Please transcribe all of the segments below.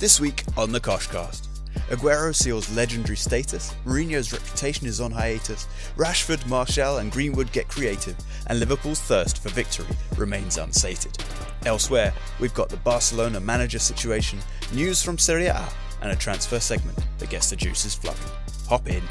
This week on the Koshcast. Aguero seals legendary status, Mourinho's reputation is on hiatus, Rashford, Martial, and Greenwood get creative, and Liverpool's thirst for victory remains unsated. Elsewhere, we've got the Barcelona manager situation, news from Serie A, and a transfer segment that gets the juices flowing. Hop in.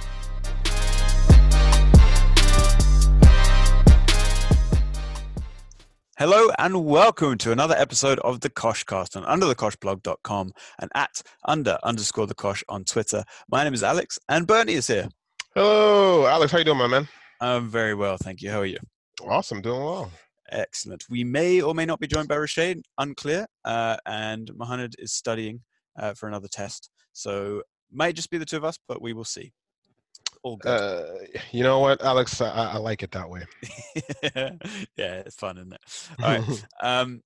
Hello and welcome to another episode of the Koshcast on underthekoshblog.com and at under underscore the Kosh on Twitter. My name is Alex and Bernie is here. Hello, Alex. How you doing, my man? I'm very well, thank you. How are you? Awesome, doing well. Excellent. We may or may not be joined by Rashid, unclear. Uh, and Mohammed is studying uh, for another test. So might just be the two of us, but we will see. All good. Uh, you know what, Alex? I, I like it that way. yeah, it's fun, isn't it? All right. um,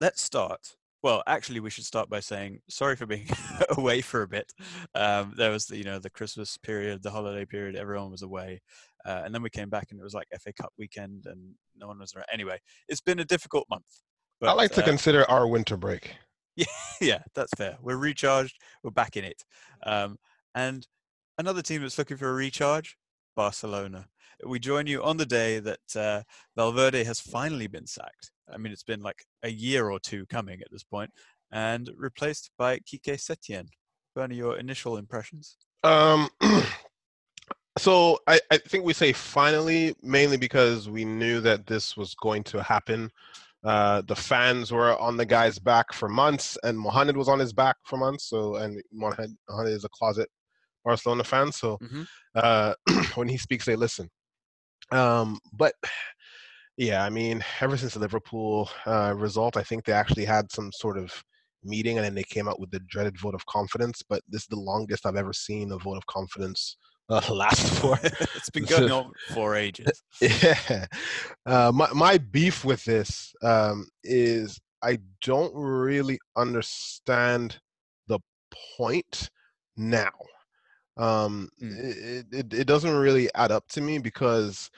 let's start. Well, actually, we should start by saying sorry for being away for a bit. Um, there was the, you know, the Christmas period, the holiday period. Everyone was away, uh, and then we came back, and it was like FA Cup weekend, and no one was around. Anyway, it's been a difficult month. But, I like to uh, consider our winter break. Yeah, yeah, that's fair. We're recharged. We're back in it, um, and another team that's looking for a recharge, Barcelona. We join you on the day that uh, Valverde has finally been sacked. I mean, it's been like a year or two coming at this point, and replaced by Kike Setien. Bernie, your initial impressions? Um, so I, I think we say finally, mainly because we knew that this was going to happen. Uh, the fans were on the guy's back for months, and Mohamed was on his back for months. So, and Mohamed, Mohamed is a closet Barcelona fans. So, mm-hmm. uh, when he speaks, they listen. Um, but yeah, I mean, ever since the Liverpool uh, result, I think they actually had some sort of meeting, and then they came out with the dreaded vote of confidence. But this is the longest I've ever seen a vote of confidence uh, last for. it's been going on for ages. Yeah. Uh, my my beef with this um, is I don't really understand the point now. Um, mm. it, it it doesn't really add up to me because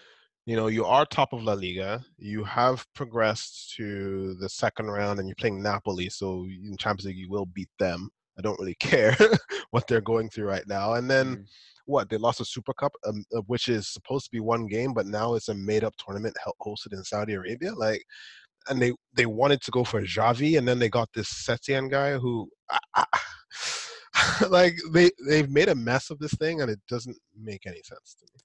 you know you are top of La Liga. You have progressed to the second round, and you're playing Napoli, so in Champions League you will beat them. I don't really care what they're going through right now. And then mm what they lost a Super Cup, um, uh, which is supposed to be one game, but now it's a made-up tournament hosted in Saudi Arabia. Like, and they they wanted to go for Xavi, and then they got this Setien guy who, I, I, like, they they've made a mess of this thing, and it doesn't make any sense to me.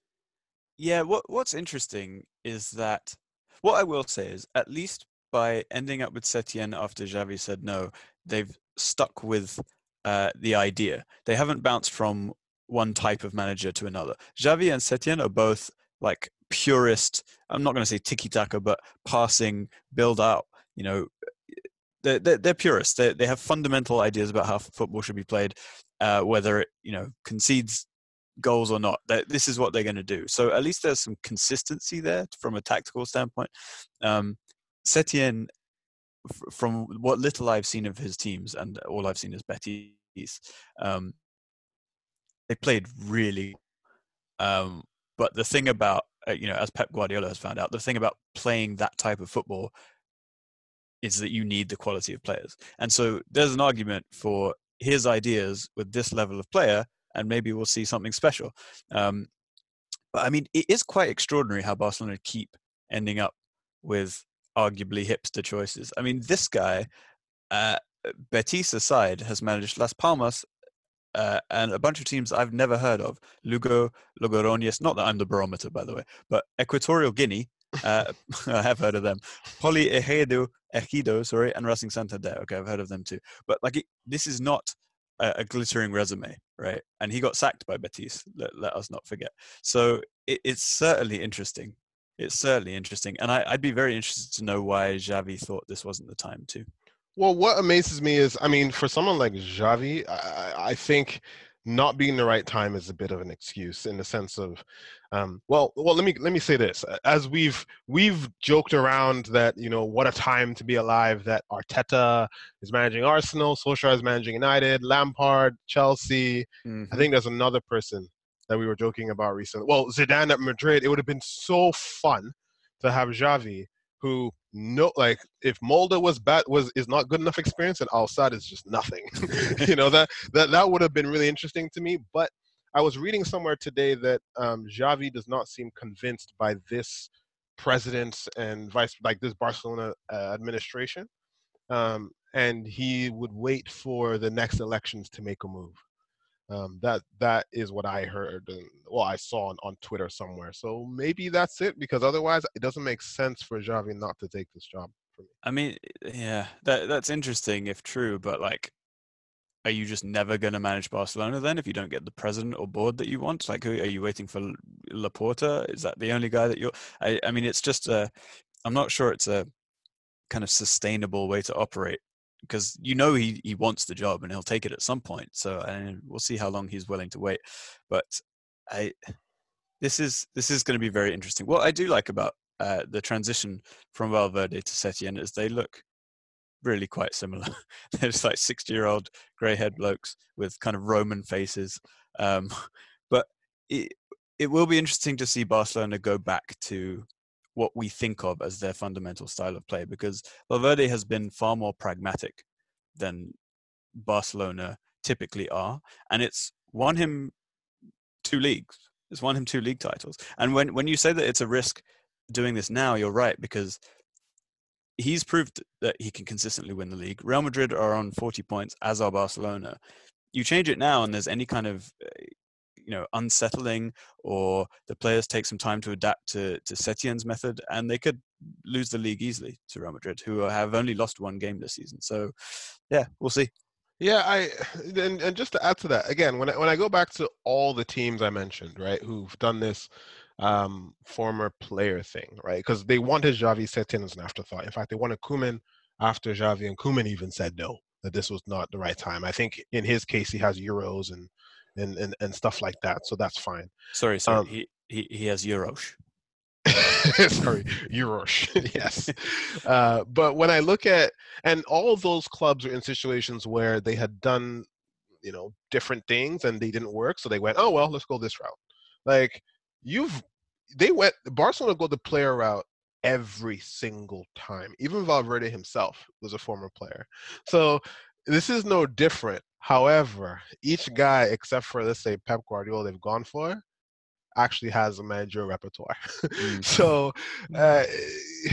Yeah, what what's interesting is that what I will say is at least by ending up with Setien after Xavi said no, they've stuck with uh, the idea. They haven't bounced from one type of manager to another. Xavi and Setien are both like purist. I'm not going to say tiki taka, but passing, build out. You know, they're, they're, they're purists. They they have fundamental ideas about how football should be played, uh, whether it you know concedes goals or not. That this is what they're going to do. So at least there's some consistency there from a tactical standpoint. Um, Setien, f- from what little I've seen of his teams and all I've seen is Betis, um, they played really. Um, but the thing about uh, you know, as Pep Guardiola has found out, the thing about playing that type of football is that you need the quality of players. And so there's an argument for his ideas with this level of player, and maybe we'll see something special. Um, but I mean, it is quite extraordinary how Barcelona keep ending up with arguably hipster choices. I mean, this guy, uh, Betis aside, has managed Las Palmas uh, and a bunch of teams I've never heard of. Lugo, Logroñés, not that I'm the barometer, by the way, but Equatorial Guinea, uh, I have heard of them. Poli Ejido, Ejido, sorry, and Racing Santander. Okay, I've heard of them too. But like, it, this is not a, a, glittering resume, right? And he got sacked by Betis. Let, let us not forget. So it, it's certainly interesting. It's certainly interesting, and I, I'd be very interested to know why Xavi thought this wasn't the time to. Well, what amazes me is, I mean, for someone like Xavi, I, I think not being the right time is a bit of an excuse in the sense of, um, well, well, let me let me say this: as we've we've joked around that you know what a time to be alive that Arteta is managing Arsenal, Solskjaer is managing United, Lampard, Chelsea. Mm-hmm. I think there's another person that we were joking about recently. Well, Zidane at Madrid. It would have been so fun to have Xavi, who no like if Molde was bad was is not good enough experience and Al Sadd is just nothing. you know that that that would have been really interesting to me. But I was reading somewhere today that um, Xavi does not seem convinced by this president and vice like this Barcelona uh, administration, um, and he would wait for the next elections to make a move. Um, that that is what I heard well I saw on, on Twitter somewhere. So maybe that's it because otherwise it doesn't make sense for Xavi not to take this job. For me. I mean, yeah, that that's interesting if true, but like, are you just never going to manage Barcelona then if you don't get the president or board that you want? Like, are you waiting for Laporta? Is that the only guy that you're? I, I mean, it's just a. I'm not sure it's a kind of sustainable way to operate because you know he, he wants the job and he'll take it at some point. So and we'll see how long he's willing to wait. But I this is this is going to be very interesting. What I do like about uh, the transition from Valverde to Setien is they look really quite similar. They're just like sixty year old grey haired blokes with kind of Roman faces. Um, but it it will be interesting to see Barcelona go back to what we think of as their fundamental style of play because Valverde has been far more pragmatic than Barcelona typically are, and it's won him two leagues. It's won him two league titles. And when when you say that it's a risk doing this now, you're right because he's proved that he can consistently win the league. Real Madrid are on 40 points, as are Barcelona. You change it now, and there's any kind of uh, you know unsettling or the players take some time to adapt to to Setien's method and they could lose the league easily to Real Madrid who have only lost one game this season. So yeah we'll see. Yeah I and, and just to add to that again when I, when I go back to all the teams I mentioned right who've done this um, former player thing right because they wanted Xavi Setien as an afterthought. In fact they wanted Koeman after Xavi and Koeman even said no that this was not the right time. I think in his case he has Euros and and, and, and stuff like that. So that's fine. Sorry, sorry. Um, he, he, he has Euros. sorry, Euros. yes. Uh, but when I look at, and all those clubs are in situations where they had done, you know, different things and they didn't work. So they went, oh, well, let's go this route. Like, you've, they went, Barcelona go the player route every single time. Even Valverde himself was a former player. So this is no different. However, each guy, except for let's say Pep Guardiola, they've gone for, actually has a managerial repertoire. Mm. so, uh,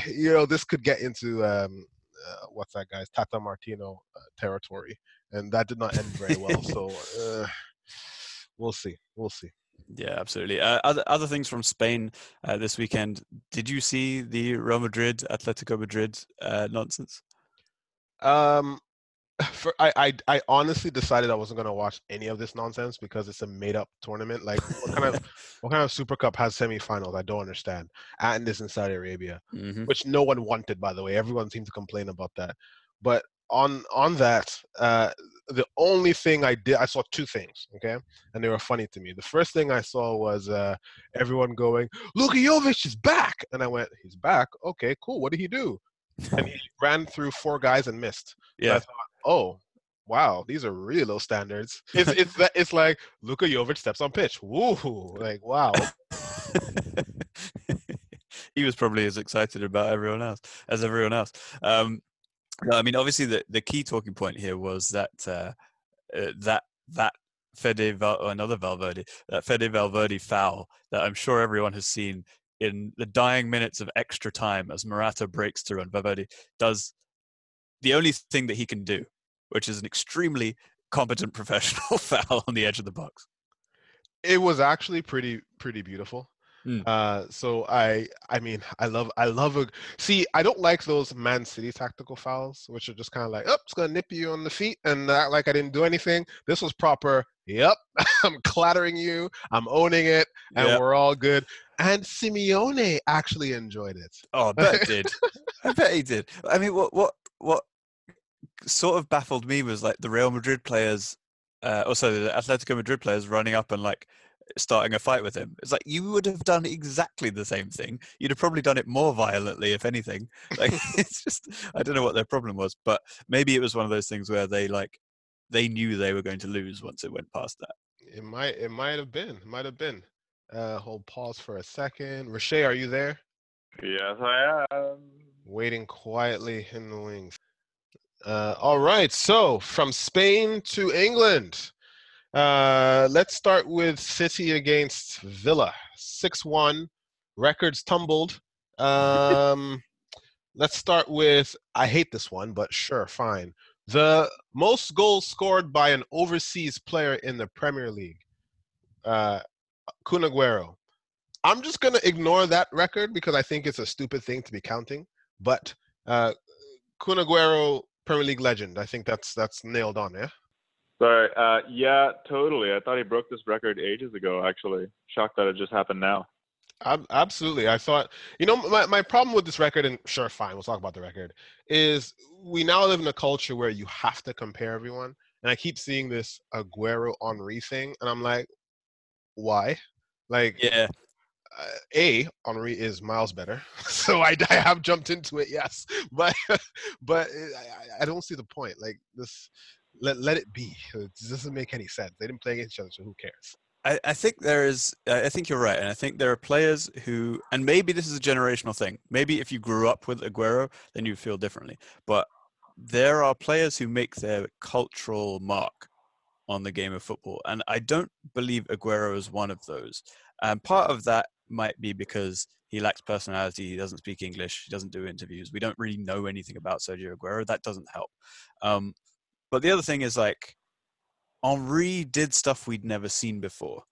you know, this could get into um, uh, what's that guy's Tata Martino uh, territory, and that did not end very well. so, uh, we'll see. We'll see. Yeah, absolutely. Uh, other other things from Spain uh, this weekend. Did you see the Real Madrid Atletico Madrid nonsense? Um, for I, I I honestly decided I wasn't gonna watch any of this nonsense because it's a made up tournament. Like what kind of what kind of Super Cup has semifinals? I don't understand. And this in Saudi Arabia, mm-hmm. which no one wanted, by the way. Everyone seemed to complain about that. But on on that, uh, the only thing I did, I saw two things, okay, and they were funny to me. The first thing I saw was uh, everyone going, "Luka Jovic is back," and I went, "He's back? Okay, cool. What did he do?" and he ran through four guys and missed. Yeah. So oh, wow, these are really low standards. It's it's that it's like Luka Jovic steps on pitch. Woo, like wow. he was probably as excited about everyone else as everyone else. Um, I mean, obviously, the, the key talking point here was that uh, uh, that that Fede Val- another Valverde that Fede Valverde foul that I'm sure everyone has seen in the dying minutes of extra time as Morata breaks through and Valverde does the only thing that he can do which is an extremely competent professional foul on the edge of the box. It was actually pretty pretty beautiful. Mm. Uh, so I I mean I love I love a see I don't like those Man City tactical fouls which are just kind of like oh it's gonna nip you on the feet and act like I didn't do anything. This was proper. Yep, I'm clattering you. I'm owning it, and yep. we're all good. And Simeone actually enjoyed it. Oh, I bet he did. I bet he did. I mean, what what what sort of baffled me was like the Real Madrid players, uh, also the Atletico Madrid players running up and like starting a fight with him. It's like you would have done exactly the same thing. You'd have probably done it more violently, if anything. Like it's just I don't know what their problem was, but maybe it was one of those things where they like they knew they were going to lose once it went past that. It might it might have been. It might have been. Uh hold pause for a second. Rashay, are you there? Yes, I am. waiting quietly in the wings. Uh, all right, so from Spain to England. Uh, let's start with City against Villa. 6 1. Records tumbled. Um, let's start with I hate this one, but sure, fine. The most goals scored by an overseas player in the Premier League, uh, Kun Aguero. I'm just going to ignore that record because I think it's a stupid thing to be counting. But uh, Kun Aguero, Premier League legend. I think that's that's nailed on. Yeah. Sorry. Uh, yeah, totally. I thought he broke this record ages ago. Actually, shocked that it just happened now. Absolutely. I thought, you know, my, my problem with this record, and sure, fine, we'll talk about the record, is we now live in a culture where you have to compare everyone. And I keep seeing this Aguero Henry thing, and I'm like, why? Like, yeah. Uh, a Henry is miles better, so I, I have jumped into it, yes, but but I, I don't see the point. Like this, let let it be. It doesn't make any sense. They didn't play against each other, so who cares? I, I think there is. I think you're right, and I think there are players who, and maybe this is a generational thing. Maybe if you grew up with Aguero, then you feel differently. But there are players who make their cultural mark on the game of football, and I don't believe Aguero is one of those. And part of that might be because he lacks personality. He doesn't speak English. He doesn't do interviews. We don't really know anything about Sergio Aguero. That doesn't help. Um, but the other thing is like Henry did stuff we'd never seen before,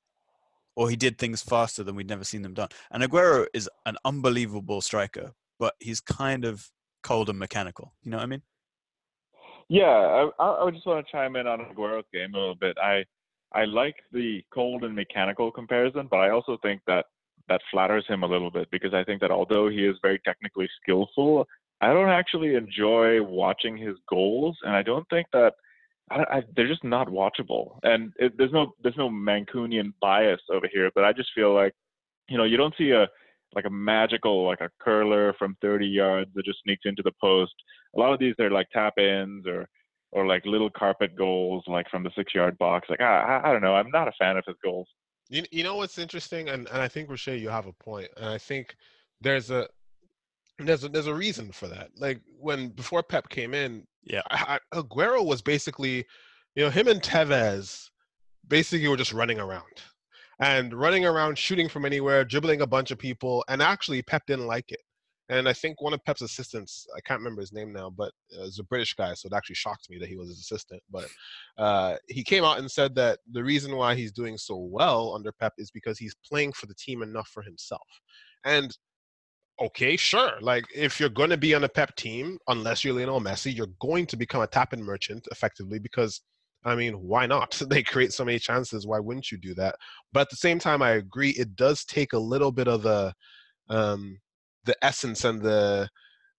or he did things faster than we'd never seen them done. And Aguero is an unbelievable striker, but he's kind of cold and mechanical. You know what I mean? Yeah, I, I just want to chime in on Aguero's game a little bit. I I like the cold and mechanical comparison, but I also think that that flatters him a little bit because I think that although he is very technically skillful, I don't actually enjoy watching his goals, and I don't think that I, I, they're just not watchable. And it, there's no there's no Mancunian bias over here, but I just feel like, you know, you don't see a like a magical like a curler from 30 yards that just sneaks into the post. A lot of these are like tap ins or or like little carpet goals like from the six yard box. Like I, I don't know. I'm not a fan of his goals. You, you know what's interesting, and, and I think Roche, you have a point, and I think there's a there's a, there's a reason for that. Like when before Pep came in, yeah, I, Aguero was basically, you know, him and Tevez basically were just running around and running around, shooting from anywhere, dribbling a bunch of people, and actually Pep didn't like it. And I think one of Pep's assistants, I can't remember his name now, but uh, is a British guy, so it actually shocked me that he was his assistant. But uh, he came out and said that the reason why he's doing so well under Pep is because he's playing for the team enough for himself. And okay, sure. Like if you're going to be on a Pep team, unless you're Lionel Messi, you're going to become a tap-in merchant effectively because I mean, why not? They create so many chances. Why wouldn't you do that? But at the same time, I agree. It does take a little bit of the um, the essence and the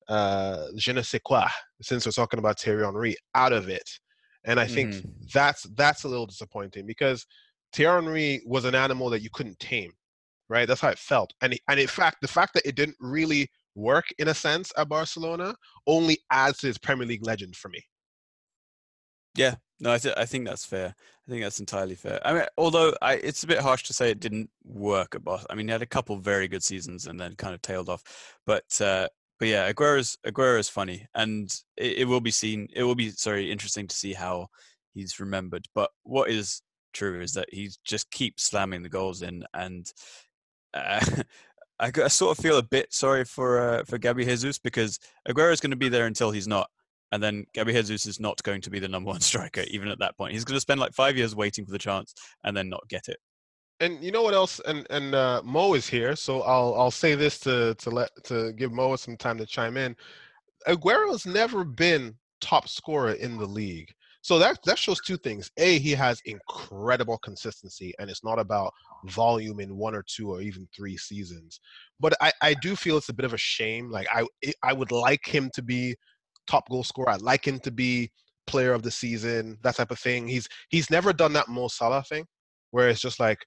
uh, je ne sais quoi, since we're talking about Thierry Henry, out of it. And I think mm-hmm. that's that's a little disappointing because Thierry Henry was an animal that you couldn't tame right? That's how it felt. And and in fact, the fact that it didn't really work in a sense at Barcelona only adds to his Premier League legend for me. Yeah, no, I, th- I think that's fair. I think that's entirely fair. I mean, although I, it's a bit harsh to say it didn't work at Barcelona. I mean, he had a couple very good seasons and then kind of tailed off. But uh, but yeah, Aguero's Aguero is funny, and it, it will be seen. It will be sorry interesting to see how he's remembered. But what is true is that he just keeps slamming the goals in, and uh, I, sort of feel a bit sorry for uh, for Gabby Jesus because Aguero is going to be there until he's not, and then Gabby Jesus is not going to be the number one striker even at that point. He's going to spend like five years waiting for the chance and then not get it. And you know what else? And and uh, Mo is here, so I'll I'll say this to to let to give Mo some time to chime in. Aguero's never been top scorer in the league. So that that shows two things. A, he has incredible consistency, and it's not about volume in one or two or even three seasons. But I, I do feel it's a bit of a shame. Like I I would like him to be top goal scorer. I'd like him to be player of the season, that type of thing. He's he's never done that Mo Salah thing, where it's just like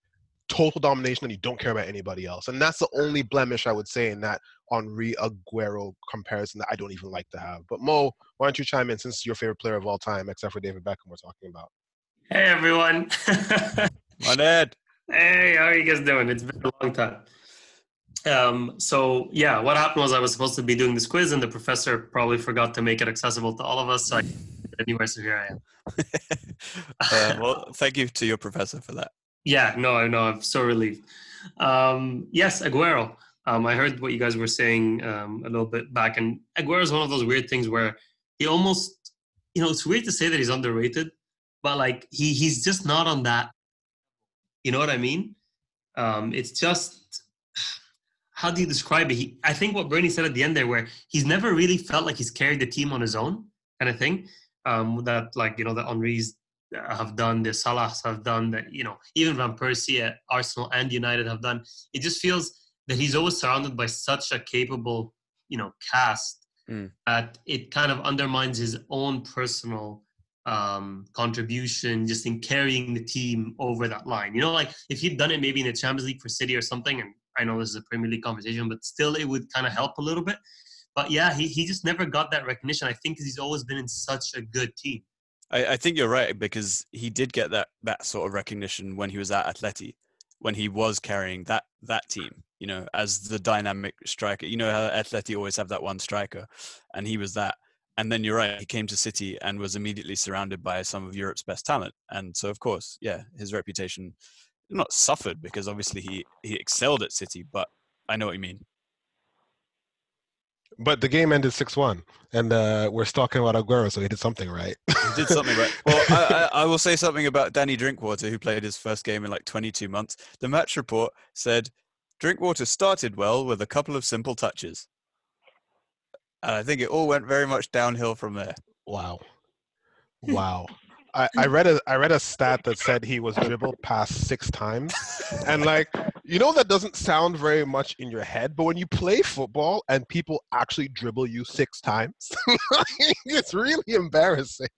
total domination and you don't care about anybody else. And that's the only blemish I would say in that Henry Aguero comparison that I don't even like to have. But Mo, why don't you chime in since it's your favorite player of all time, except for David Beckham we're talking about? Hey everyone. My dad. Hey, how are you guys doing? It's been a long time. Um, so yeah, what happened was I was supposed to be doing this quiz, and the professor probably forgot to make it accessible to all of us. So I anywhere, so here I am. uh, well, thank you to your professor for that. Yeah, no, I know. I'm so relieved. Um, yes, Aguero. Um, I heard what you guys were saying um, a little bit back, and Aguero is one of those weird things where he almost, you know, it's weird to say that he's underrated, but like he he's just not on that. You know what I mean? Um, it's just how do you describe it? He, I think what Bernie said at the end there, where he's never really felt like he's carried the team on his own, kind of thing. Um, that like you know the Henry's have done, the Salahs have done, that you know even Van Persie at Arsenal and United have done. It just feels that he's always surrounded by such a capable, you know, cast mm. that it kind of undermines his own personal um, contribution just in carrying the team over that line. You know, like if he'd done it maybe in the Champions League for City or something, and I know this is a Premier League conversation, but still it would kind of help a little bit. But yeah, he, he just never got that recognition. I think he's always been in such a good team. I, I think you're right because he did get that that sort of recognition when he was at Atleti, when he was carrying that that team you know, as the dynamic striker. You know how Atleti always have that one striker, and he was that. And then you're right, he came to City and was immediately surrounded by some of Europe's best talent. And so, of course, yeah, his reputation not suffered because obviously he he excelled at City. But I know what you mean. But the game ended six one, and uh, we're talking about Aguero, so he did something right. he did something right. Well, I, I, I, will say something about Danny Drinkwater, who played his first game in like 22 months. The match report said Drinkwater started well with a couple of simple touches. And I think it all went very much downhill from there. Wow. Wow. I, I read a I read a stat that said he was dribbled past six times. And like you know that doesn't sound very much in your head, but when you play football and people actually dribble you six times, it's really embarrassing.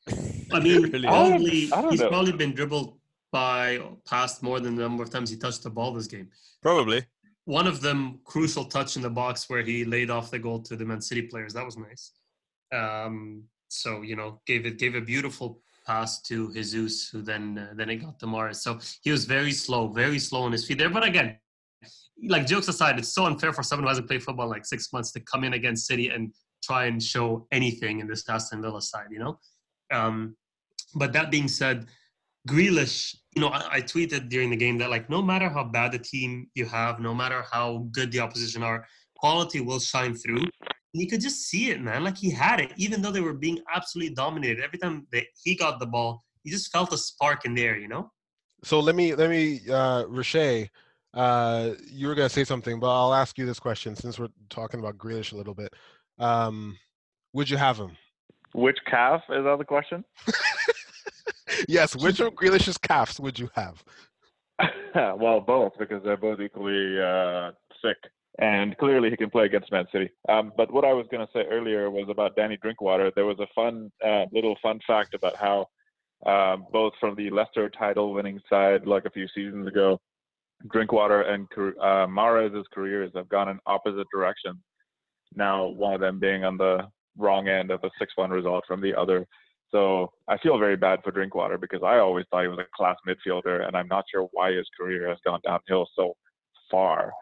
I mean, really probably, he's know. probably been dribbled by past more than the number of times he touched the ball this game. Probably one of them crucial touch in the box where he laid off the goal to the Man City players. That was nice. Um, so you know, gave it gave a beautiful pass to Jesus, who then uh, then it got to Mahrez. So he was very slow, very slow on his feet there. But again, like jokes aside, it's so unfair for someone who hasn't played football like six months to come in against City and try and show anything in this Aston Villa side. You know. Um, but that being said, Grealish, you know, I, I, tweeted during the game that like no matter how bad the team you have, no matter how good the opposition are, quality will shine through. You could just see it, man. Like he had it, even though they were being absolutely dominated. Every time that he got the ball, you just felt a spark in there, you know. So let me let me uh Riche, uh you were gonna say something, but I'll ask you this question since we're talking about Grealish a little bit. Um would you have him? Which calf is that the question? yes, which of Grealish's calves would you have? well, both because they're both equally uh, sick, and clearly he can play against Man City. Um, but what I was going to say earlier was about Danny Drinkwater. There was a fun uh, little fun fact about how um, both from the Leicester title-winning side, like a few seasons ago, Drinkwater and uh, Mahrez's careers have gone in opposite directions. Now, one of them being on the wrong end of a 6-1 result from the other. So I feel very bad for Drinkwater because I always thought he was a class midfielder, and I'm not sure why his career has gone downhill so far.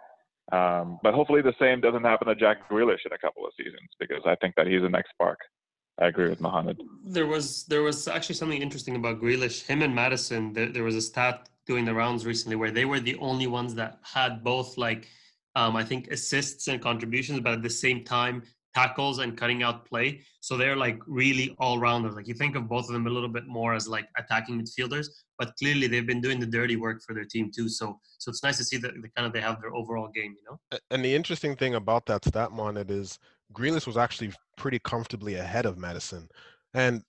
Um, but hopefully the same doesn't happen to Jack Grealish in a couple of seasons because I think that he's the next spark. I agree with Mohammed. There was there was actually something interesting about Grealish. Him and Maddison, There, there was a stat doing the rounds recently where they were the only ones that had both like um, I think assists and contributions, but at the same time tackles and cutting out play. So they're like really all rounders. Like you think of both of them a little bit more as like attacking midfielders, but clearly they've been doing the dirty work for their team too. So so it's nice to see that the kind of they have their overall game, you know. And the interesting thing about that stat monet is Grealish was actually pretty comfortably ahead of Maddison. and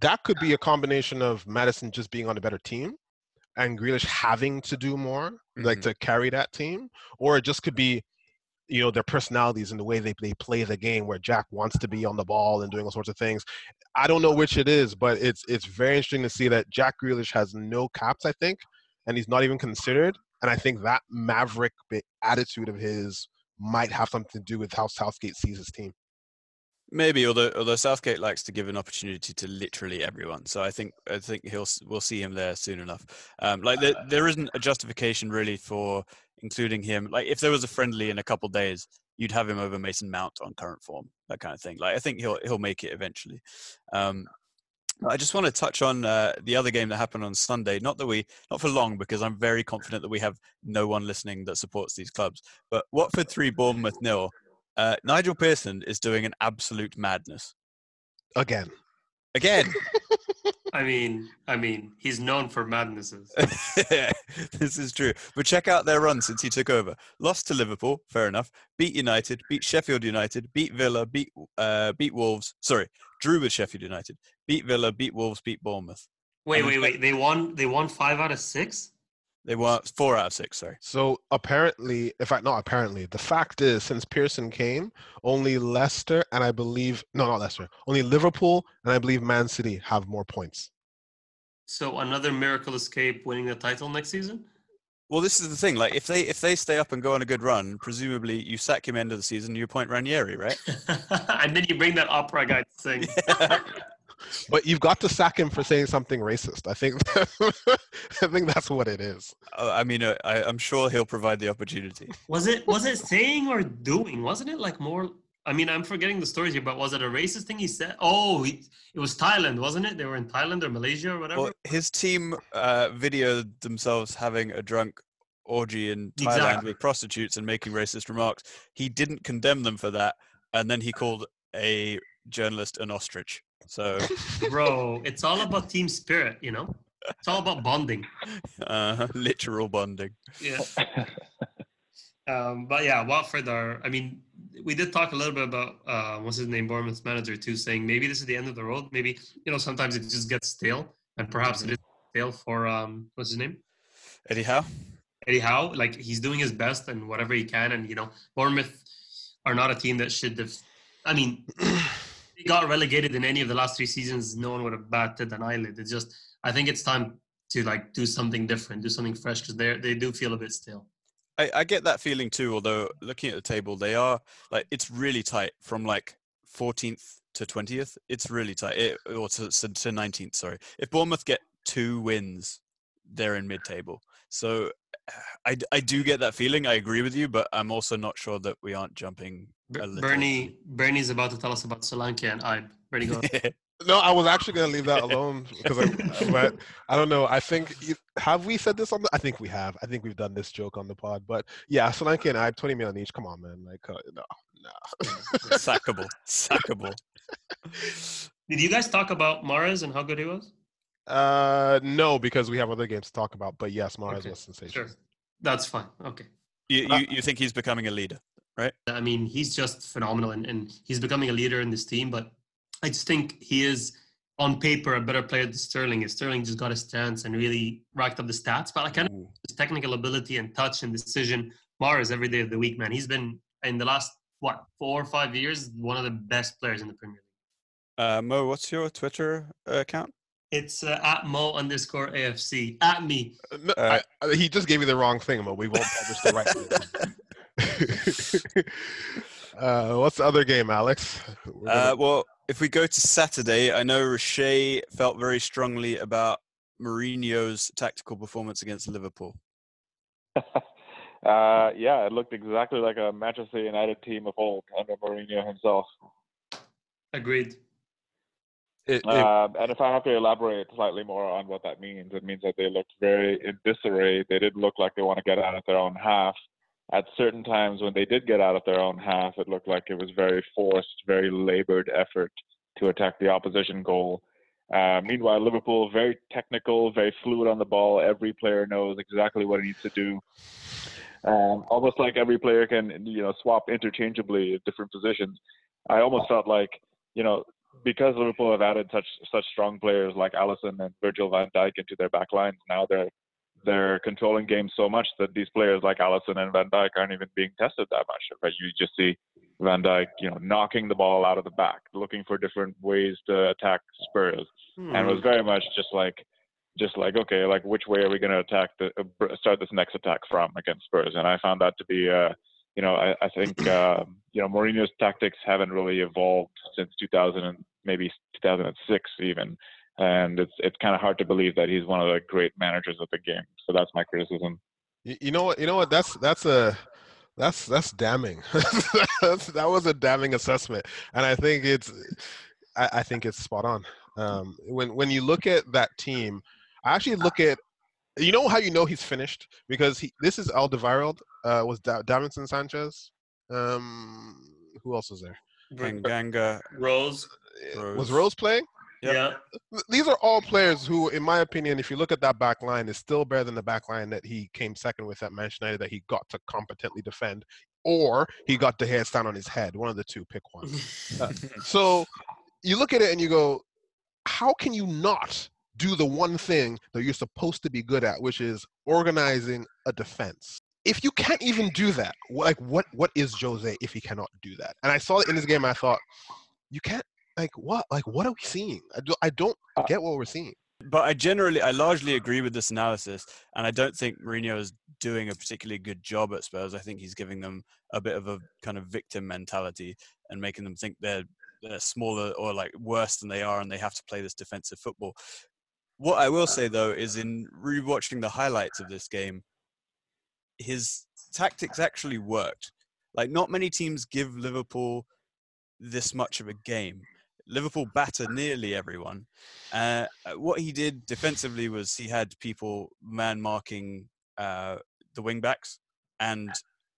that could be a combination of Maddison just being on a better team and Grealish having to do more, mm-hmm. like to carry that team, or it just could be you know their personalities and the way they, they play the game where jack wants to be on the ball and doing all sorts of things i don't know which it is but it's it's very interesting to see that jack Grealish has no caps i think and he's not even considered and i think that maverick attitude of his might have something to do with how southgate sees his team Maybe, although although Southgate likes to give an opportunity to literally everyone, so I think I think he'll we'll see him there soon enough. Um, like there, there isn't a justification really for including him. Like if there was a friendly in a couple days, you'd have him over Mason Mount on current form, that kind of thing. Like I think he'll he'll make it eventually. Um, I just want to touch on uh, the other game that happened on Sunday. Not that we, not for long, because I'm very confident that we have no one listening that supports these clubs. But Watford three, Bournemouth nil. Uh, Nigel Pearson is doing an absolute madness Again. again. I mean, I mean, he's known for madnesses. this is true. But check out their run since he took over. Lost to Liverpool, fair enough. Beat United, beat Sheffield United, beat Villa, beat uh, beat Wolves. Sorry, drew with Sheffield United. Beat Villa, beat Wolves, beat Bournemouth. Wait, And wait, wait. They won. They won five out of six. They won four out of six. Sorry. So apparently, in fact, not apparently, the fact is, since Pearson came, only Leicester and I believe no, not Leicester, only Liverpool and I believe Man City have more points. So another miracle escape, winning the title next season. Well, this is the thing. Like, if they if they stay up and go on a good run, presumably you sack him end of the season, you appoint Ranieri, right? and then you bring that opera guy to sing. But you've got to sack him for saying something racist. I think I think that's what it is. Uh, I mean, uh, I, I'm sure he'll provide the opportunity. Was it was it saying or doing? Wasn't it like more? I mean, I'm forgetting the stories here, but was it a racist thing he said? Oh, he, it was Thailand, wasn't it? They were in Thailand or Malaysia or whatever. Well, his team uh, videoed themselves having a drunk orgy in Thailand Exactly. with prostitutes and making racist remarks. He didn't condemn them for that, and then he called a journalist an ostrich. So, Bro, it's all about team spirit, you know. It's all about bonding. uh, literal bonding. Yeah. Um, but yeah, Watford are. I mean, we did talk a little bit about uh, what's his name, Bournemouth's manager too, saying maybe this is the end of the road. Maybe you know sometimes it just gets stale, and perhaps it is stale for um, what's his name, Eddie Howe. Eddie Howe. Like he's doing his best and whatever he can, and you know Bournemouth are not a team that should have. I mean, they got relegated in any of the last three seasons. No one would have batted an eyelid. It's just I think it's time to like do something different, do something fresh because they they do feel a bit stale. I, I get that feeling too. Although looking at the table, they are like it's really tight from like 14th to 20th. It's really tight. It, or to, to to 19th. Sorry. If Bournemouth get two wins, they're in mid-table. So I I do get that feeling. I agree with you, but I'm also not sure that we aren't jumping. Bernie Bernie's about to tell us about Solanke and Ibe. Bernie, go. No, I was actually going to leave that alone because I, but I don't know. I think have we said this on the? I think we have. I think we've done this joke on the pod. But yeah, Solanke and I, twenty million each. Come on, man. Like uh, no, no. sackable, sackable. Did you guys talk about Mahrez and how good he was? Uh, no, because we have other games to talk about. But yes, Mahrez Okay, was sensational. Sure, that's fine. Okay. You, Uh, you you think he's becoming a leader? I mean, he's just phenomenal, and, and he's becoming a leader in this team. But I just think he is, on paper, a better player than Sterling is. Sterling just got his chance and really racked up the stats. But I kind of his technical ability and touch and decision. Mahrez every day of the week, man. He's been in the last what four or five years one of the best players in the Premier League. Uh, Mo, what's your Twitter uh, account? It's uh, at Mo underscore AFC at me. Uh, No, Uh, I, I- he just gave me the wrong thing, but we won't publish the right thing. uh, what's the other game, Alex? We're Uh, well, if we go to Saturday, I know Roche felt very strongly about Mourinho's tactical performance against Liverpool. uh, yeah, it looked exactly like a Manchester United team of old under Mourinho himself. Agreed. it- it- Um, and if I have to elaborate slightly more on what that means, it means that they looked very in disarray. They didn't look like they want to get out of their own half. At certain times when they did get out of their own half, it looked like it was very forced, very labored effort to attack the opposition goal. Uh, meanwhile, Liverpool very technical, very fluid on the ball. Every player knows exactly what he needs to do. Um, almost like every player can, you know, swap interchangeably at different positions. I almost felt like, you know, because Liverpool have added such such strong players like Alisson and Virgil van Dijk into their back lines, now they're they're controlling games so much that these players like Alisson and Van Dijk aren't even being tested that much. But you just see Van Dijk, you know, knocking the ball out of the back, looking for different ways to attack Spurs, and it was very much just like just like okay, like which way are we going to attack the uh, start this next attack from against Spurs? And I found that to be uh, you know, I, I think um, you know Mourinho's tactics haven't really evolved since 2000 and maybe 2006 even, and it's it's kind of hard to believe that he's one of the great managers of the game. So that's my criticism. You, you know what? You know what? That's that's a that's that's damning. that's, that was a damning assessment, and I think it's I, I think it's spot on. Um, when when you look at that team, I actually look at you know how you know he's finished because he this is Alderweireld uh, was da- Davinson Sanchez. Um, who else was there? Ganga, Rose. Rose. Was Rose playing? Yep. Yeah. These are all players who, in my opinion, if you look at that back line, is still better than the back line that he came second with at Manchester United that he got to competently defend, or he got the hair stand on his head. One of the two, pick one. uh, so you look at it and you go, how can you not do the one thing that you're supposed to be good at, which is organizing a defense? If you can't even do that, like what what is Jose if he cannot do that? And I saw it in this game. I thought, you can't like what? Like what are we seeing? I, do, I don't uh get what we're seeing. But i generally i largely agree with this analysis and i don't think Mourinho is doing a particularly good job at spurs. I think he's giving them a bit of a kind of victim mentality and making them think they're, they're smaller or like worse than they are and they have to play this defensive football. What i will say though is in rewatching the highlights of this game his tactics actually worked. Like not many teams give liverpool this much of a game Liverpool batter nearly everyone. Uh, uh, what he did defensively was he had people man marking uh, the wing backs and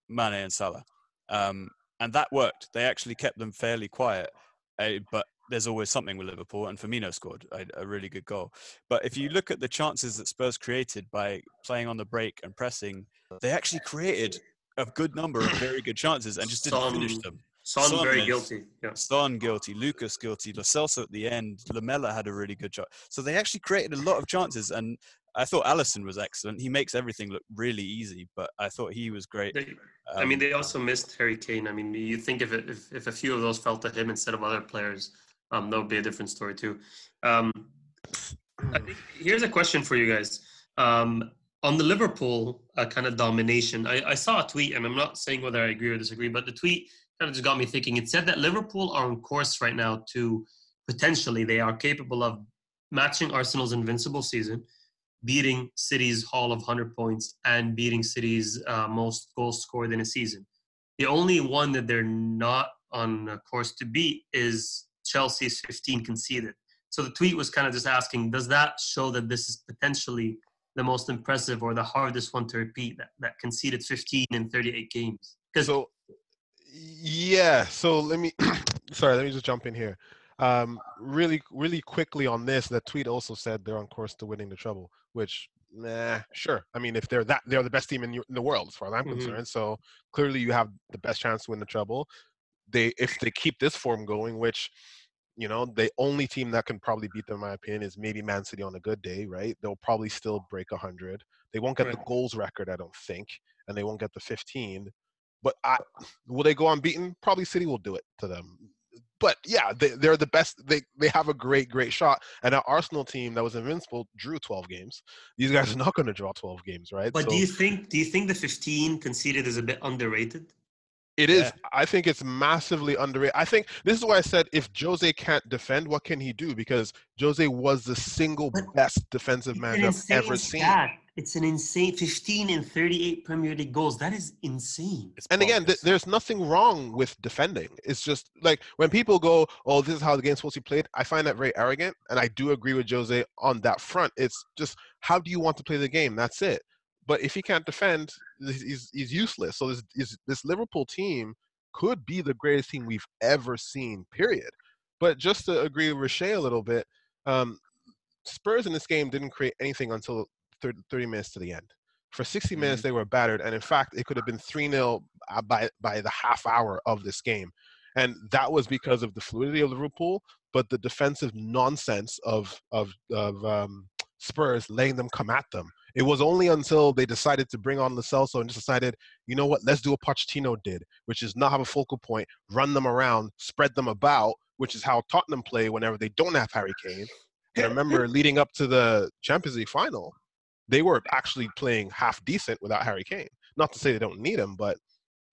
Mane and Salah. Um, and that worked. They actually kept them fairly quiet. Uh, but there's always something with Liverpool, and Firmino scored a, a, really good goal. But if you look at the chances that Spurs created by playing on the break and pressing, they actually created a good number of very good chances and just didn't finish them. Son, Son very guilty. Yeah. Son guilty. Lucas guilty. Lo Celso at the end. Lamela had a really good shot. So they actually created a lot of chances. And I thought Alisson was excellent. He makes everything look really easy, but I thought he was great. They, um, I mean, they also missed Harry Kane. I mean, you think if, it, if, if a few of those fell to him instead of other players, um, that would be a different story too. Um, here's a question for you guys. Um, on the Liverpool uh, kind of domination, I, I saw a tweet, and I'm not saying whether I agree or disagree, but the tweet kind of just got me thinking. It said that Liverpool are on course right now to potentially they are capable of matching Arsenal's invincible season, beating City's haul of 100 points, and beating City's uh, most goals scored in a season. The only one that they're not on course to beat is Chelsea's 15 conceded. So the tweet was kind of just asking, does that show that this is potentially the most impressive or the hardest one to repeat that, that conceded 15 in 38 games? Because so yeah. So let me, sorry, let me just jump in here. Um, really, really quickly on this, that tweet also said they're on course to winning the treble, which, nah, sure. I mean, if they're that, they're the best team in, in the world, as far as I'm mm-hmm. concerned. So clearly, you have the best chance to win the treble. They, if they keep this form going, which, you know, the only team that can probably beat them, in my opinion, is maybe Man City on a good day, right? They'll probably still break 100. They won't get right. the goals record, I don't think, and they won't get the 15. But I, will they go unbeaten? Probably City will do it to them. But yeah, they, they're the best. They they have a great great shot. And an Arsenal team that was invincible drew 12 games. These guys are not going to draw 12 games, right? But so, do you think do you think the 15 conceded is a bit underrated? It is. Yeah. I think it's massively underrated. I think this is why I said if Jose can't defend, what can he do? Because Jose was the single but best defensive manager I've ever seen. Stat. It's an insane 15 and 38 Premier League goals. That is insane. It's and again, th- there's nothing wrong with defending. It's just like when people go, "Oh, this is how the game's supposed to be played." I find that very arrogant, and I do agree with Jose on that front. It's just how do you want to play the game? That's it. But if he can't defend, he's, he's useless. So this, this Liverpool team could be the greatest team we've ever seen. Period. But just to agree with Riche a little bit, um, Spurs in this game didn't create anything until 30, 30 minutes to the end. For 60 mm-hmm. minutes, they were battered, and in fact, it could have been 3 0 uh, by, by the half hour of this game. And that was because of the fluidity of Liverpool, but the defensive nonsense of, of, of um, Spurs letting them come at them. It was only until they decided to bring on Lo Celso and just decided, you know what, let's do what Pochettino did, which is not have a focal point, run them around, spread them about, which is how Tottenham play whenever they don't have Harry Kane. And I remember leading up to the Champions League final, they were actually playing half decent without Harry Kane. Not to say they don't need him, but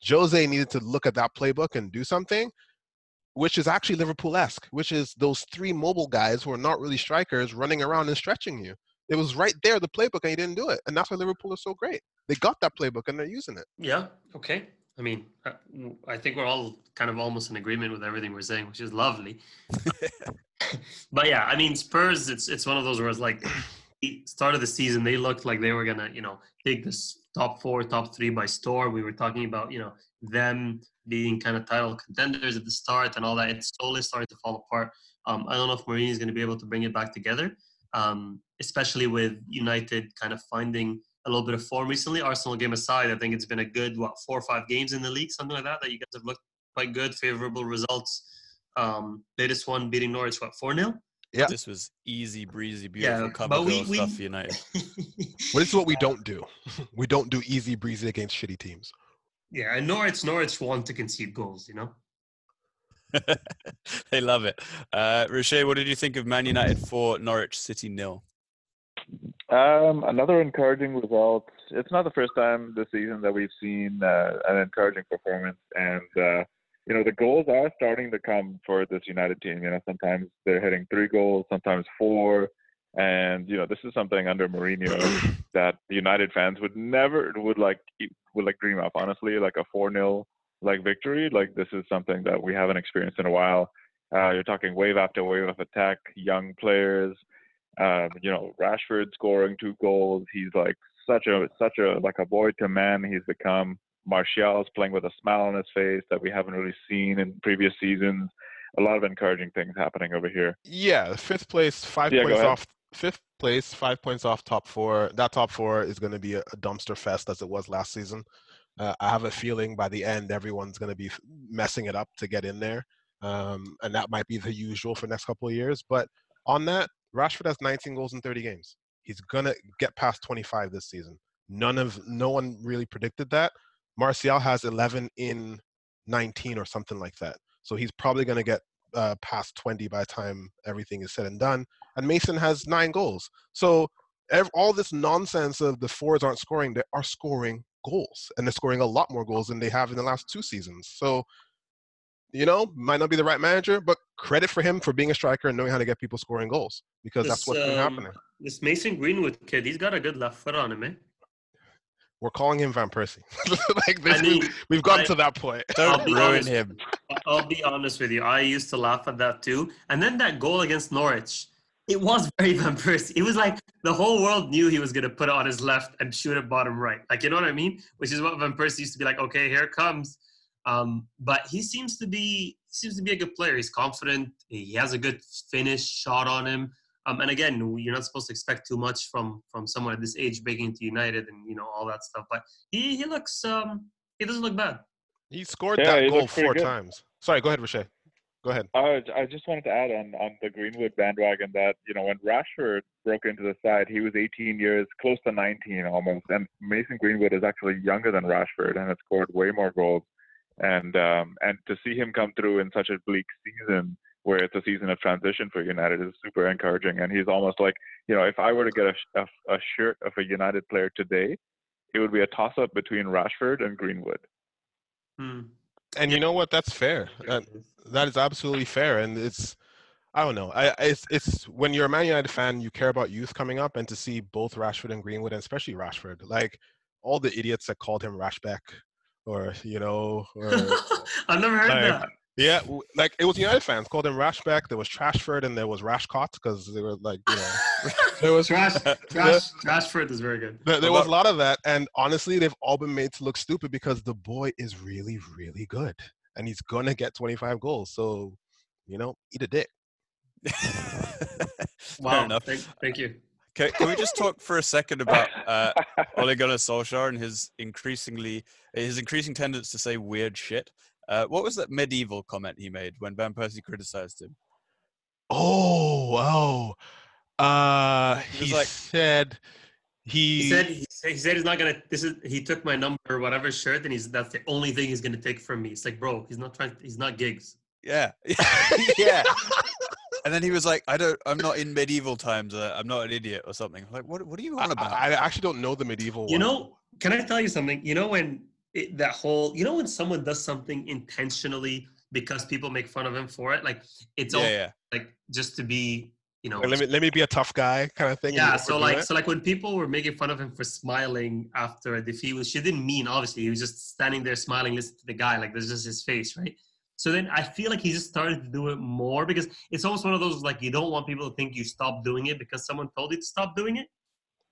Jose needed to look at that playbook and do something, which is actually Liverpool esque, which is those three mobile guys who are not really strikers running around and stretching you. It was right there, the playbook, and he didn't do it. And that's why Liverpool is so great. They got that playbook and they're using it. Yeah. Okay. I mean, uh, I think we're all kind of almost in agreement with everything we're saying, which is lovely. but yeah, I mean, Spurs. It's it's one of those where it's like, start of the season, they looked like they were gonna, you know, take this top four, top three by store. We were talking about, you know, them being kind of title contenders at the start and all that. It's slowly starting to fall apart. Um, I don't know if Mourinho is going to be able to bring it back together, um, especially with United kind of finding a little bit of form recently. Arsenal game aside, I think it's been a good what four or five games in the league, something like that. That you guys have looked quite good, favorable results. Um, latest one beating Norwich, what four 0 Yeah. This was easy breezy, beautiful Yeah, cover but we- we- stuff for United. But this is what we don't do. We don't do easy breezy against shitty teams. yeah, and Norwich, Norwich want to concede goals, you know. they love it. Uh, Rocher, what did you think of Man United for Norwich City nil? Um, another encouraging result. It's not the first time this season that we've seen uh, an encouraging performance, and uh, you know the goals are starting to come for this United team. You know, sometimes they're hitting three goals, sometimes four, and you know this is something under Mourinho that the United fans would never would like would like dream of. Honestly, like a four 0 like victory, like this is something that we haven't experienced in a while. Uh, you're talking wave after wave of attack, young players. Um, you know, Rashford scoring two goals. He's like such a such a like a boy to man he's become. Martial's playing with a smile on his face that we haven't really seen in previous seasons. A lot of encouraging things happening over here. Yeah, fifth place, five Yeah, points off. Fifth place, five points off top four. That top four is going to be a, a dumpster fest as it was last season. Uh, I have a feeling by the end, everyone's going to be messing it up to get in there, um, and that might be the usual for next couple of years. But on that, Rashford has 19 goals in 30 games. He's going to get past 25 this season. None of no one really predicted that. Martial has 11 in 19 or something like that. So he's probably going to get uh, past 20 by the time everything is said and done. And Mason has nine goals. So ev- all this nonsense of the forwards aren't scoring, they are scoring goals, and they're scoring a lot more goals than they have in the last two seasons. So, you know, might not be the right manager, but credit for him for being a striker and knowing how to get people scoring goals because that's This, what's been um, happening. This Mason Greenwood kid, he's got a good left foot on him, eh? We're calling him Van Persie. like this, I mean, we've gotten I- to that point. Don't I'll be ruin honest. him. I'll be honest with you. I used to laugh at that too. And then that goal against Norwich, it was very Van Persie. It was like the whole world knew he was going to put it on his left and shoot it bottom right. Like, you know what I mean? Which is what Van Persie used to be like, okay, here it comes. Um, but he seems to be he seems to be a good player. He's confident. He has a good finish shot on him. Um, and again, you're not supposed to expect too much from from someone at this age breaking into United and you know all that stuff. But he he looks um he doesn't look bad. He scored Yeah, that he goal four good. times. Sorry, go ahead, Roche. Go ahead. Uh, I just wanted to add on on the Greenwood bandwagon that you know when Rashford broke into the side, he was 18 years, close to 19 almost, and Mason Greenwood is actually younger than Rashford and has scored way more goals. And um, and to see him come through in such a bleak season, where it's a season of transition for United, is super encouraging. And he's almost like you know if I were to get a, a, a shirt of a United player today, it would be a toss up between Rashford and Greenwood. Hmm. And you know what? That's fair. Uh, that is absolutely fair, and it's I don't know. I I- it's it's when you're a Man United fan, you care about youth coming up, and to see both Rashford and Greenwood, and especially Rashford, like all the idiots that called him Rashback, or you know, or I've never heard Like, that. Yeah, like it was United fans called him Rashback. There was Trashford, and there was Rashcott because they were like you know there was Trash, trash, Trashford is very good. there, there was a lot of that, and honestly, they've all been made to look stupid because the boy is really, really good, and he's gonna get 25 goals. So, you know, eat a dick. Fair Wow, enough. thank, thank you. Can, can we just talk for a second about uh, Ole Gunnar Solskjaer and his increasingly his increasing tendency to say weird shit? Uh, what was that medieval comment he made when Van Persie criticized him? Oh, oh, uh, He was he like- said he, He said he said, he's not gonna. This is he took my number or whatever shirt, and he's that's the only thing he's gonna take from me. It's like, bro, he's not trying. He's not gigs. Yeah, yeah. And then he was like, "I don't. I'm not in medieval times. Uh, I'm not an idiot or something." Like, what? What are you on about? I I actually don't know the medieval. You one. know, can I tell you something? You know when it, that whole, you know when someone does something intentionally because people make fun of him for it, like it's all yeah, yeah. like just to be you know, let me let me be a tough guy kind of thing. yeah. So like, it. so like when people were making fun of him for smiling after a defeat, which she didn't mean. Obviously, he was just standing there smiling, listening to the guy. Like there's just his face, right? So then I feel like he just started to do it more because it's almost one of those like you don't want people to think you stopped doing it because someone told you to stop doing it.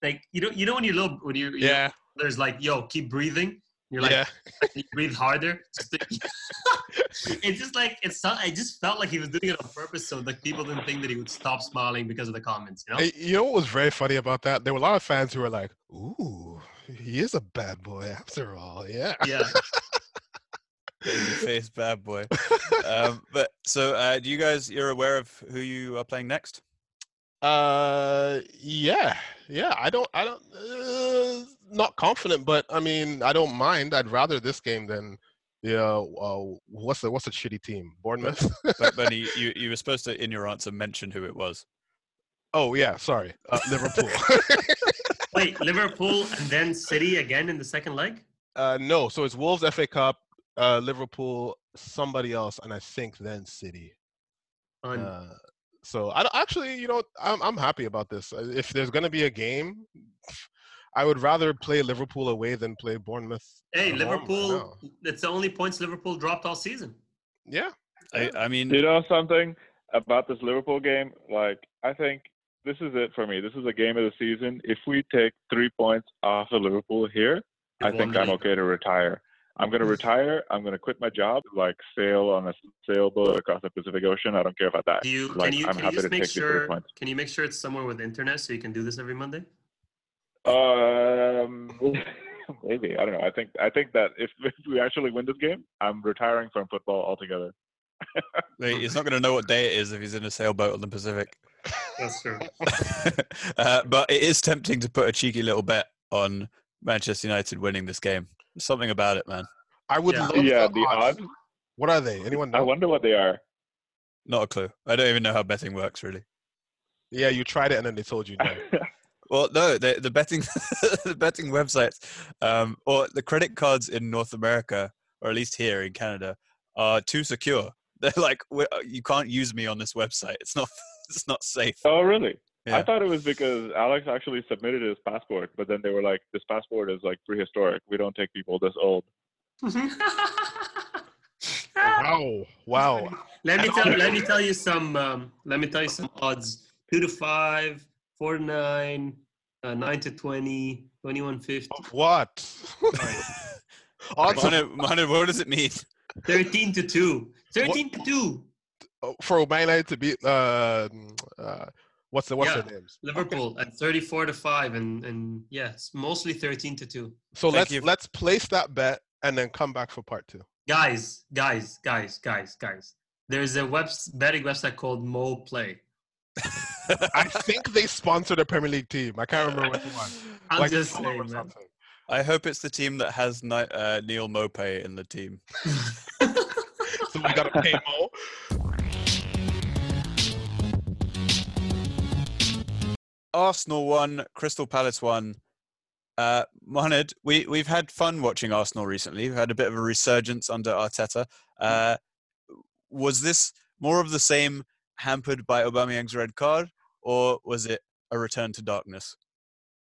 Like you know, you know when you little when you yeah, there's like yo keep breathing. You're like yeah. you breathe harder. It's just like it's not, I just felt like he was doing it on purpose so that people didn't think that he would stop smiling because of the comments. You know? Hey, You know what was very funny about that? There were a lot of fans who were like, "Ooh, he is a bad boy after all." Yeah. Yeah. face bad boy. um, but so, uh, do you guys you're aware of who you are playing next? Uh, yeah, yeah. I don't, I don't, uh, not confident, but I mean, I don't mind. I'd rather this game than, yeah. Uh, what's the what's the shitty team? Bournemouth. But Benny, you you were supposed to in your answer mention who it was. oh yeah, sorry, uh, Liverpool. Wait, Liverpool and then City again in the second leg? uh, no, so it's Wolves FA Cup, uh, Liverpool, somebody else, and I think then City. On Uh, so I actually, you know, I'm I'm happy about this. Uh, If there's gonna be a game, I would rather play Liverpool away than play Bournemouth. hey, at right Liverpool. now. It's the only points Liverpool dropped all season. Yeah. I, I mean, You know something about this Liverpool game? Like, I think this is it for me. This is a game of the season. If we take three points off of Liverpool here, I think I'm okay to retire. I'm going to retire. I'm going to quit my job, like sail on a sailboat across the Pacific Ocean. I don't care about that. Do you Like, can you I'm can you happy just to make take the three sure points. can you make sure it's somewhere with internet so you can do this every Monday? Um, maybe I don't know. I think I think that if, if we actually win this game, I'm retiring from football altogether. wait, he's not going to know what day it is if he's in a sailboat on the Pacific. That's true. uh, but it is tempting to put a cheeky little bet on Manchester United winning this game. There's something about it, man. I would Yeah. love yeah, the the odds. odds. What are they? Anyone I wonder what they are. Not a clue. I don't even know how betting works, really. Yeah, you tried it and then they told you no. Well, no, the the betting the betting websites, um, or the credit cards in North America, or at least here in Canada, are too secure. They're like, you can't use me on this website. It's not it's not safe. oh, really? Yeah. I thought it was because Alex actually submitted his passport, but then they were like, "This passport is like prehistoric. We don't take people this old." wow, wow. Let me tell let me tell you some um, let me tell you some odds. Two to five, four to nine, uh, nine to 20, 21 50, Of what? Odds of- Mohammed, Mohammed, what does it mean? 13 to 2. 13 to 2. for Man United to beat uh, uh what's the what's Yeah. their names? Liverpool at 34 to 5 and and yes, mostly 13 to 2. So Thank let's you. let's place that bet and then come back for part two. Guys, guys, guys, guys, guys. There's a web betting website called Mo Play. I think they sponsored a Premier League team. I can't remember which one. I'm Like just saying, man. I hope it's the team that has Ni- uh, Neal Maupay in the team. So we gotta pay Mo. Arsenal won, Crystal Palace won. Uh, Mohamed, we we've had fun watching Arsenal recently. We've had a bit of a resurgence under Arteta. Uh, was this more of the same, hampered by Aubameyang's red card, or was it a return to darkness?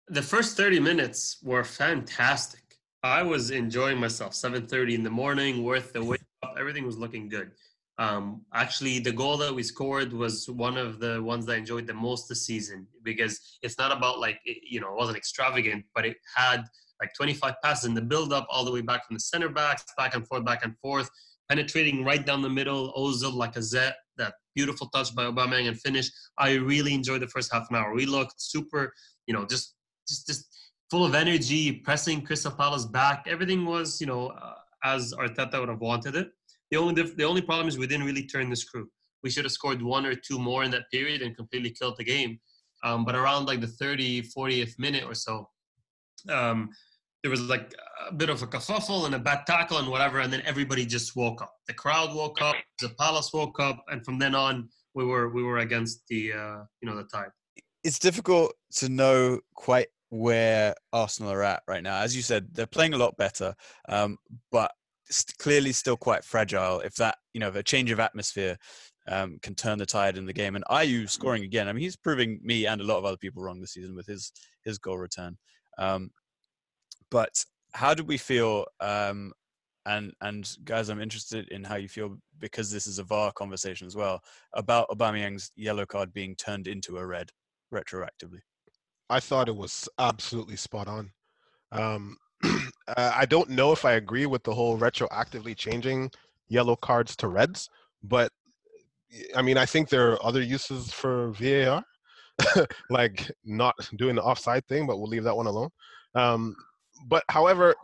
the first 30 minutes were fantastic. I was enjoying myself. 7:30 in the morning, worth the wake up. Everything was looking good. Um, actually, the goal that we scored was one of the ones that I enjoyed the most this season because it's not about like it, you know it wasn't extravagant, but it had like 25 passes in the build-up all the way back from the center backs, back and forth, back and forth, penetrating right down the middle. Ozil, Lacazette, that beautiful touch by Aubameyang and finish. I really enjoyed the first half an hour. We looked super, you know, just just just full of energy, pressing Crystal Palace back. Everything was, you know, uh, as Arteta would have wanted it. The only the only problem is we didn't really turn the screw. We should have scored one or two more in that period and completely killed the game. Um, but around like the 30, 40th minute or so, um, there was like a bit of a kerfuffle and a bad tackle and whatever, and then everybody just woke up. The crowd woke up, the Palace woke up, and from then on, we were we were against the uh, you know the tide. It's difficult to know quite where Arsenal are at right now. As you said, they're playing a lot better, um, but clearly still quite fragile. If that, you know, if a change of atmosphere um, can turn the tide in the game. And Ayew scoring again. I mean, he's proving me and a lot of other people wrong this season with his his goal return. Um, but how did we feel? Um, and and guys, I'm interested in how you feel because this is a VAR conversation as well about Aubameyang's yellow card being turned into a red retroactively. I thought it was absolutely spot on. Um, I don't know if I agree with the whole retroactively changing yellow cards to reds, but I mean, I think there are other uses for VAR, like not doing the offside thing, but we'll leave that one alone. Um, but however,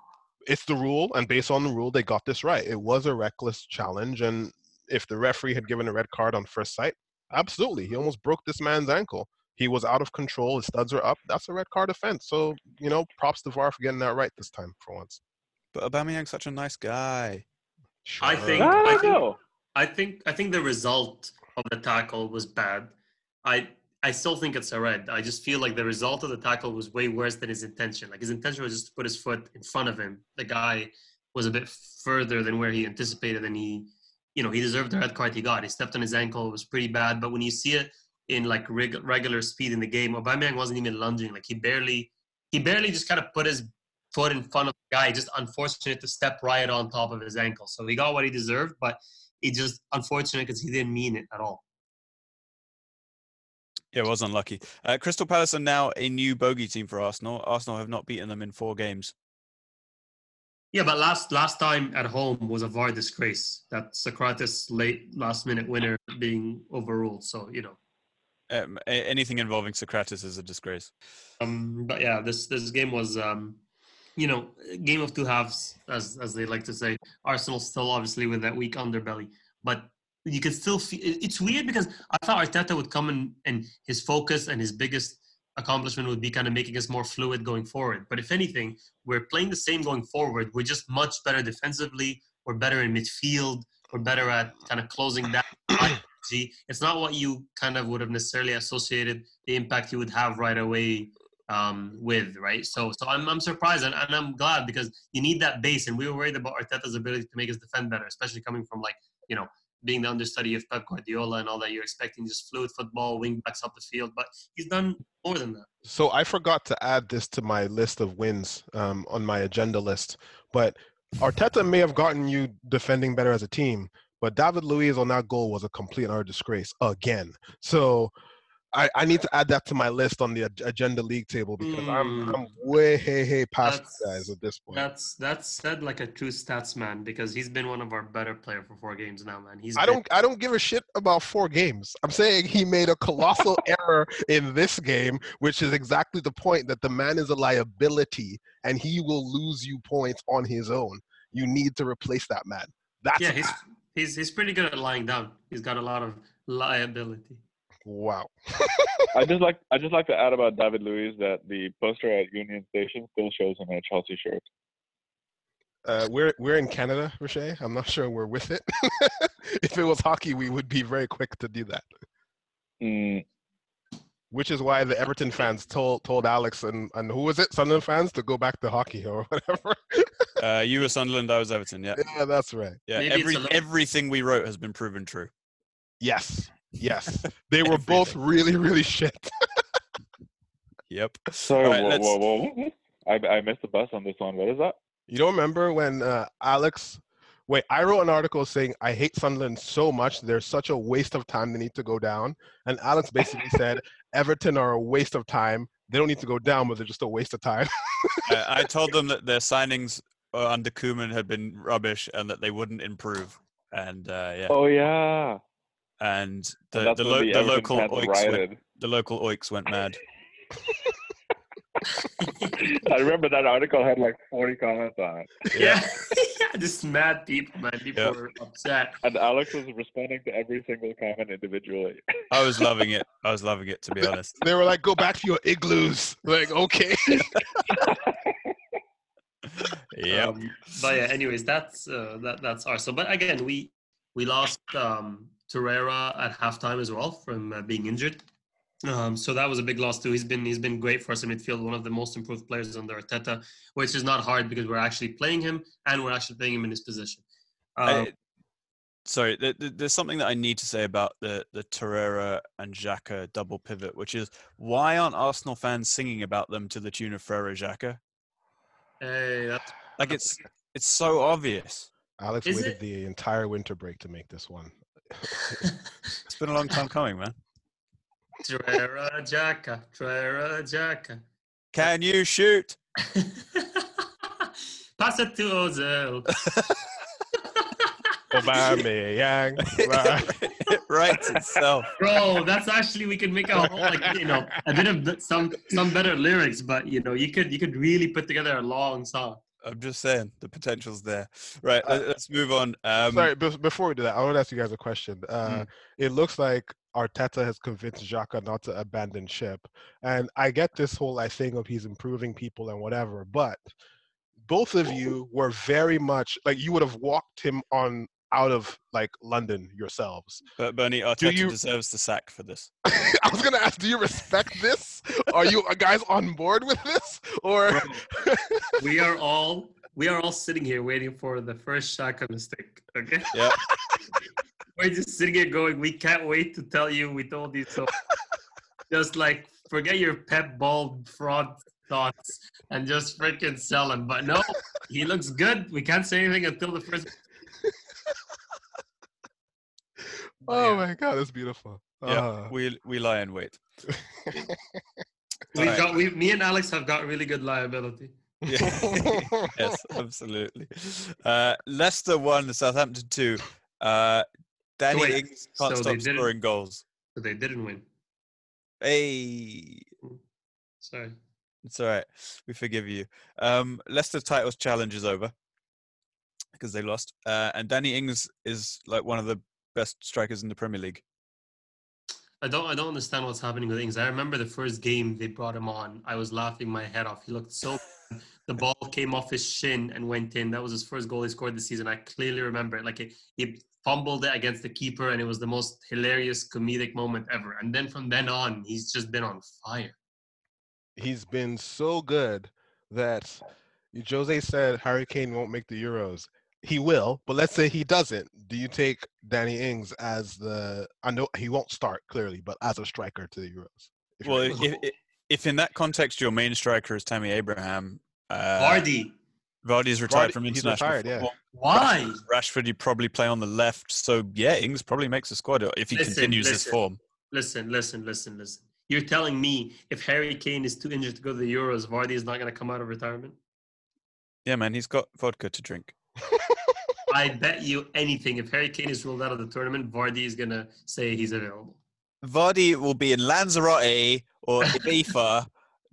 it's the rule, and based on the rule, they got this right. It was a reckless challenge, and if the referee had given a red card on first sight, absolutely, he almost broke this man's ankle. He was out of control. His studs were up. That's a red card offense. So you know, props to VAR for getting that right this time for once. But Aubameyang's such a nice guy. Sure. I think. I, I think. I think. I think the result of the tackle was bad. I I still think it's a red. I just feel like the result of the tackle was way worse than his intention. Like his intention was just to put his foot in front of him. The guy was a bit further than where he anticipated, and he, you know, he deserved the red card he got. He stepped on his ankle. It was pretty bad. But when you see it in like reg- regular speed in the game, Aubameyang wasn't even lunging. Like he barely, he barely just kind of put his foot in front of the guy. Just unfortunate to step right on top of his ankle. So he got what he deserved, but it just unfortunate because he didn't mean it at all. Yeah, it was unlucky. Uh, Crystal Palace are now a new bogey team for Arsenal. Arsenal have not beaten them in four games. Yeah, but last last time at home was a VAR disgrace. That Sokratis late last minute winner being overruled. So you know, um, anything involving Sokratis is a disgrace. Um, but yeah, this this game was um, you know, game of two halves, as as they like to say. Arsenal still obviously with that weak underbelly, but you can still feel it's weird because I thought Arteta would come in and his focus and his biggest accomplishment would be kind of making us more fluid going forward. But if anything, we're playing the same going forward. We're just much better defensively. We're better in midfield. We're better at kind of closing down. it's not what you kind of would have necessarily associated the impact you would have right away um, with, right? So, so I'm, I'm surprised and, and I'm glad because you need that base. And we were worried about Arteta's ability to make us defend better, especially coming from like you know being the understudy of Pep Guardiola and all that, you're expecting just fluid football, wing backs up the field, but he's done more than that. So I forgot to add this to my list of wins um, on my agenda list, but Arteta may have gotten you defending better as a team, but David Luiz on that goal was a complete and utter disgrace again. So I, I need to add that to my list on the agenda league table because mm. I'm hmm. I'm way hey hey past that's, guys at this point. That's that's said like a true stats man because he's been one of our better player for four games now, man. He's I don't I don't give a shit about four games. I'm saying he made a colossal error in this game, which is exactly the point that the man is a liability and he will lose you points on his own. You need to replace that man. That's yeah, he's he's he's pretty good at lying down. He's got a lot of liability. Wow. I just like I just like to add about David Luiz that the poster at Union Station still shows him in a Chelsea shirt. Uh, we're we're in Canada, Roche. I'm not sure we're with it. if it was hockey, we would be very quick to do that. Mm. Which is why the Everton fans told told Alex and and who was it, Sunderland fans, to go back to hockey or whatever. uh, you were Sunderland, I was Everton. Yeah. Yeah, that's right. Yeah, Maybe every everything we wrote has been proven true. Yes. Yes, they were both really, really shit. yep. So right, whoa, whoa, whoa, I, I missed the bus on this one. What is that? You don't remember when uh, Alex? Wait, I wrote an article saying I hate Sunderland so much. They're such a waste of time. They need to go down. And Alex basically said Everton are a waste of time. They don't need to go down, but they're just a waste of time. I told them that their signings uh, under Koeman had been rubbish and that they wouldn't improve. And uh, yeah. Oh yeah and the and the, lo- the, local oiks went, the local oiks went mad. I remember that article had like 40 comments on it. Yeah, just mad people, man. People yep. were upset. And Alex was responding to every single comment individually. I was loving it. I was loving it, to be honest. They were like, "Go back to your igloos." Like, okay. yeah. Um, but yeah, anyways, that's uh, that that's our so. But again, we we lost um, Torreira at halftime as well from uh, being injured. Um, so that was a big loss too. He's been he's been great for us in midfield, one of the most improved players under Arteta, which is not hard because we're actually playing him and we're actually playing him in his position. Um, I, sorry, th- th- there's something that I need to say about the the Torreira and Xhaka double pivot, which is why aren't Arsenal fans singing about them to the tune of Ferreira Xhaka? Hey, that's Like it's it's so obvious. Alex Is waited it- the entire winter break to make this one. It's been a long time coming, man. Trera Jacka, Trera Jacka. Can you shoot? Pass it to Ozil. Aubameyang. right. it writes itself. Bro, that's actually we could make a whole like you know a bit of some some better lyrics, but you know you could you could really put together a long song. I'm just saying the potential's there. Right, let, us move on. Um, Sorry, be- before we do that, I want to ask you guys a question. Uh, Hmm. It looks like Arteta has convinced Xhaka not to abandon ship, and I get this whole like thing of he's improving people and whatever, but both of you were very much like you would have walked him on out of like London yourselves. But Bernie Arteta you- deserves the sack for this. I was gonna ask, do you respect this? Are you uh, guys on board with this, or We are all we are all sitting here waiting for the first shot on the stick. Okay. Yeah. We're just sitting here going, we can't wait to tell you we told you so. just like forget your pep ball fraud thoughts and just freaking sell him. But no, he looks good. We can't say anything until the first. Oh yeah, my god, that's beautiful. Yeah, Uh, we we lie in wait. we Alright. got we me and Alex have got really good liability. Yeah. yes, absolutely. Uh, Leicester won, Southampton two. Uh, Danny wait, Ings can't so stop scoring goals. So they didn't win. Hey, Sorry. it's all right. We forgive you. Um, Leicester titles challenge is over because they lost, uh, and Danny Ings is like one of the best strikers in the Premier League. I don't I don't understand what's happening with Ings. I remember the first game they brought him on. I was laughing my head off. He looked so. the ball came off his shin and went in. That was his first goal he scored this season. I clearly remember it. Like he, he fumbled it against the keeper and it was the most hilarious comedic moment ever. And then from then on, he's just been on fire. he's been so good that Jose said Harry Kane won't make the Euros. He will, but let's say he doesn't. Do you take Danny Ings as the? I know he won't start clearly, but as a striker to the Euros. If Well, if, if, if in that context your main striker is Tammy Abraham, uh, Vardy. Vardy's retired Vardy- from he's international retired, yeah. Why? Rashford, you probably play on the left. So yeah, Ings probably makes the squad if he Listen, continues his form. Listen, listen, listen, listen. You're telling me if Harry Kane is too injured to go to the Euros, Vardy is not going to come out of retirement? Yeah, man, he's got vodka to drink. I bet you anything. If Harry Kane is ruled out of the tournament, Vardy is gonna say he's available. Vardy will be in Lanzarote or Ibiza,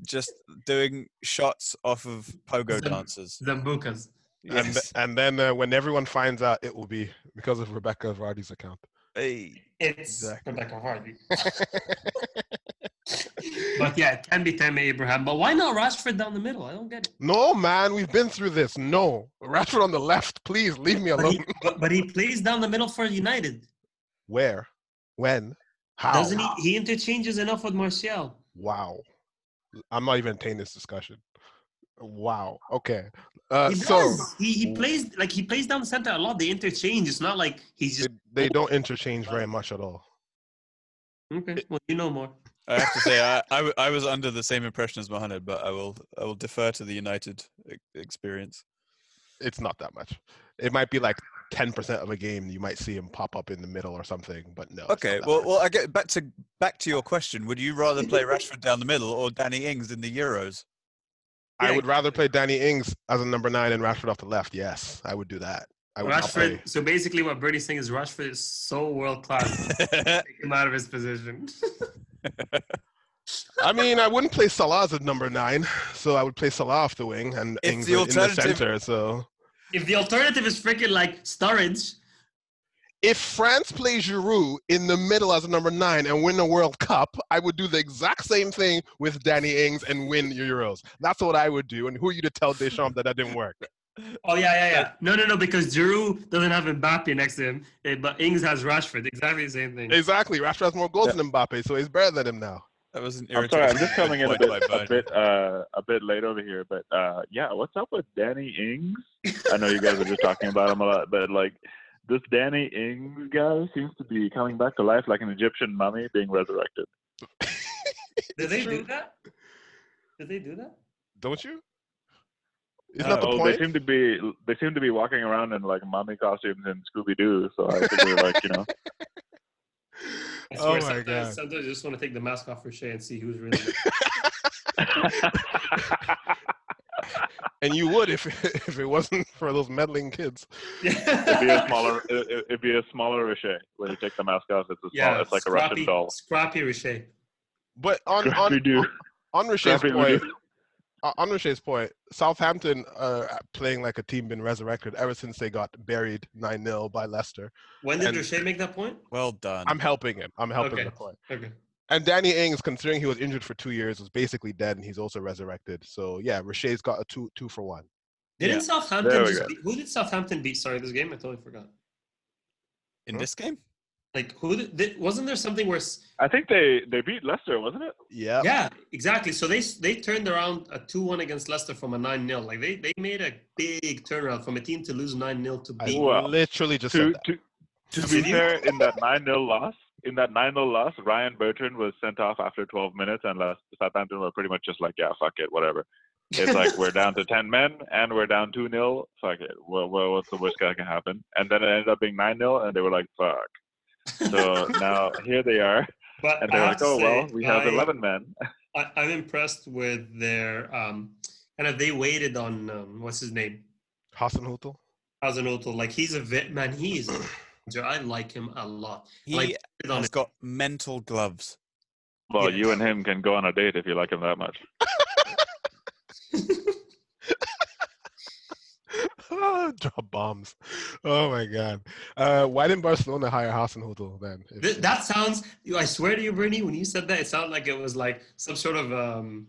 just doing shots off of pogo Zim- dancers. Zambucas. and, Yes. and then uh, when everyone finds out, it will be because of Rebecca Vardy's account. Hey. It's Exactly. Rebecca Vardy. but yeah, it can be Tammy Abraham. But why not Rashford down the middle? I don't get it. no, man, we've been through this. No, Rashford on the left, please leave me But alone. he, but, but he plays down the middle for United, Where? When? How? doesn't he? He interchanges enough with Martial. Wow. I'm not even entertaining this discussion. Wow. Okay. Uh, He so. He, he plays like he plays down the center a lot. They interchange. It's not like he's they, just they don't interchange very much at all. okay. Well, you know more. I have to say, I I was under the same impression as Mohamed, but I will I will defer to the United e- experience. It's not that much. It might be like 10% of a game. You might see him pop up in the middle or something, but no. Okay, well, well, I get back to back to your uh, question. Would you rather play Rashford down the middle or Danny Ings in the Euros? I Yeah, would rather play Danny Ings as a number nine and Rashford off the left. Yes, I would do that. I would. Rashford. So basically, what Bernie's saying is Rashford is so world class. Take him out of his position. I mean, I wouldn't play Salah as a number nine, so I would play Salah off the wing and If Ings the in the center. So if the alternative is freaking like Sturridge, if France plays Giroud in the middle as a number nine and win the World Cup, I would do the exact same thing with Danny Ings and win Euros. That's what I would do. And who are you to tell Deschamps that that didn't work? Oh yeah, yeah, yeah. No, no, no, because Giroud doesn't have Mbappe next to him, eh, but Ings has Rashford. Exactly the same thing. Exactly. Rashford has more goals than Mbappe, so he's better than him now. That was an I'm sorry, I'm just coming in a bit, a bit, uh, a bit late over here. But uh, yeah, what's up with Danny Ings? I know you guys are just talking about him a lot, but like, this Danny Ings guy seems to be coming back to life like an Egyptian mummy being resurrected. Did they true. do that? Did they do that? Don't you? Isn't Uh, that the oh, point? They seem to be they seem to be walking around in like mummy costumes and Scooby Doo. So I figure like you know. I Oh my sometimes, God. sometimes I just want to take the mask off for Shay and see who's really. and you would if if it wasn't for those meddling kids. it'd be a smaller it, it'd be a smaller Riche. When you take the mask off, it's a small, yeah, it's like a Russian doll. Scrappy Riche. But on on Scrappy Doo. on Richet's point, Doo. On Richet's point, Southampton uh, playing like a team been resurrected ever since they got buried nine 0 by Leicester. When did And- make that point? Well done. I'm helping him. I'm helping Okay. the point. Okay. And Danny Ings, considering he was injured for two years, was basically dead, and he's also resurrected. So yeah, Richet's got a two two for one. Didn't Yeah. Southampton just beat, who did Southampton beat? Sorry, this game I totally forgot. In Huh? this game? Like who did, did wasn't there something where? I think they they beat Leicester, wasn't it? Yeah. Yeah, exactly. So they they turned around a two one against Leicester from a nine 0 Like they they made a big turnaround from a team to lose nine 0 to I beat. Wow. literally just To said that. to to be you? fair, in that nine 0 loss, in that nine 0 loss, Ryan Bertrand was sent off after 12 minutes, and Leicester- Southampton were pretty much just like, yeah, fuck it, whatever. It's like we're down to 10 men and we're down 2 0. Fuck it. Well, well, what's the worst that can happen? And then it ended up being 9 0, and they were like, fuck. So now here they are, but and they're like, to oh, well, we have I- 11 men. I, I'm impressed with their um, kind of they waited on um, what's his name Hasenhutel. Hasenhuttl. Like he's a vet man. He's I like him a lot. He Like, on has it. got mental gloves. Well, Yeah. you and him can go on a date if you like him that much. Drop bombs. Oh my god. Uh, why didn't Barcelona hire Hasenhuttl then? If- that sounds. I swear to you, Bernie, when you said that, it sounded like it was like some sort of um,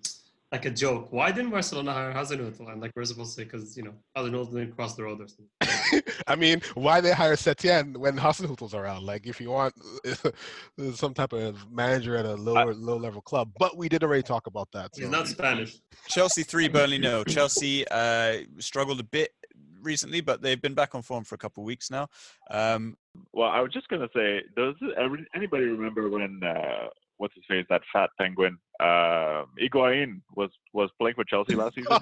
like a joke. Why didn't Barcelona hire Hasenhuttl? And like we're supposed to say because you know Hasenhuttl didn't cross the road or something. I mean, why they hire Setien when Hasenhuttl's around? Like, if you want some type of manager at a lower low level club, but we did already talk about that. He's not Spanish. Chelsea three, Burnley no. Chelsea uh, struggled a bit recently, but they've been back on form for a couple of weeks now. Um, Well, I was just gonna say, does anybody remember when uh, what's his face, that fat penguin, uh, Higuain was was playing for Chelsea last season?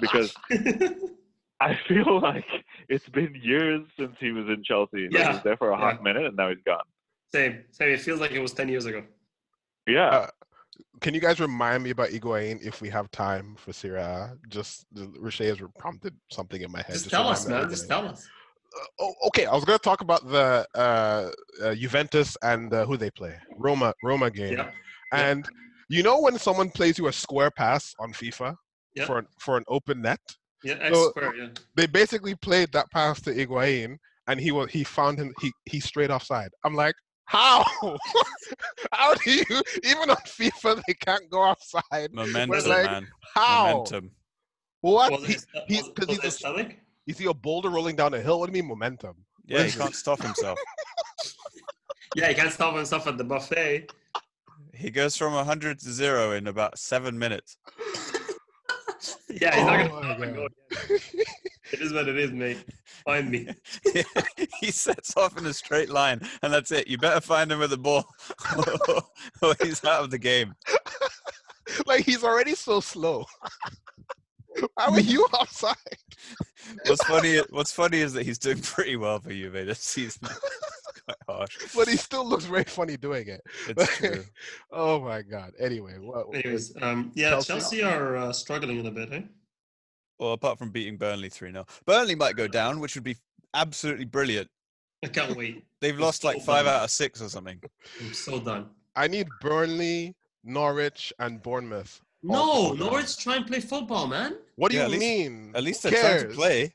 Because I feel like it's been years since he was in Chelsea. Like, he was there for a hot yeah. minute, and now he's gone. same, same. It feels like it was ten years ago. Yeah, Uh, Can you guys remind me about Higuain if we have time for Serie A? Just the Riche has prompted something in my head. Just tell us, man. Just tell us. Uh, oh, okay, I was going to talk about the uh, uh, Juventus and uh, who they play, Roma, Roma game. Yeah. And you know when someone plays you a square pass on FIFA Yeah. for an, for an open net, Yeah, So- square. Yeah. they basically played that pass to Higuain, and he was he found him he he straight offside. I'm like, how? how do you even on FIFA they can't go outside? momentum, like, man. How? Momentum. What? Was He, it, he- was, 'cause he's a- stomach? you see a boulder rolling down a hill. What do you mean momentum? Yeah, he can't stop himself. Yeah, he can't stop himself at the buffet. He goes from 100 to 0 in about seven minutes. Yeah, he's not Oh gonna my stop go. God. It is what it is, mate. Find me. he sets off in a straight line, and that's it. You better find him with the ball, or he's out of the game. like he's already so slow. How are you outside? What's funny? What's funny is that he's doing pretty well for Juve this season. It's quite harsh. But he still looks very funny doing it. It's true. oh my god. Anyway, what, Anyways, um, yeah, Chelsea? Chelsea, are uh, struggling in a bit, eh? Well, apart from beating Burnley 3 0. Burnley might go down, which would be absolutely brilliant. I can't wait. They've It's lost like five done. out of six or something. I'm so done. I need Burnley, Norwich, and Bournemouth. No, to go down. Norwich try and play football, man. What do Yeah, you at least- mean? At least Who they're trying to play.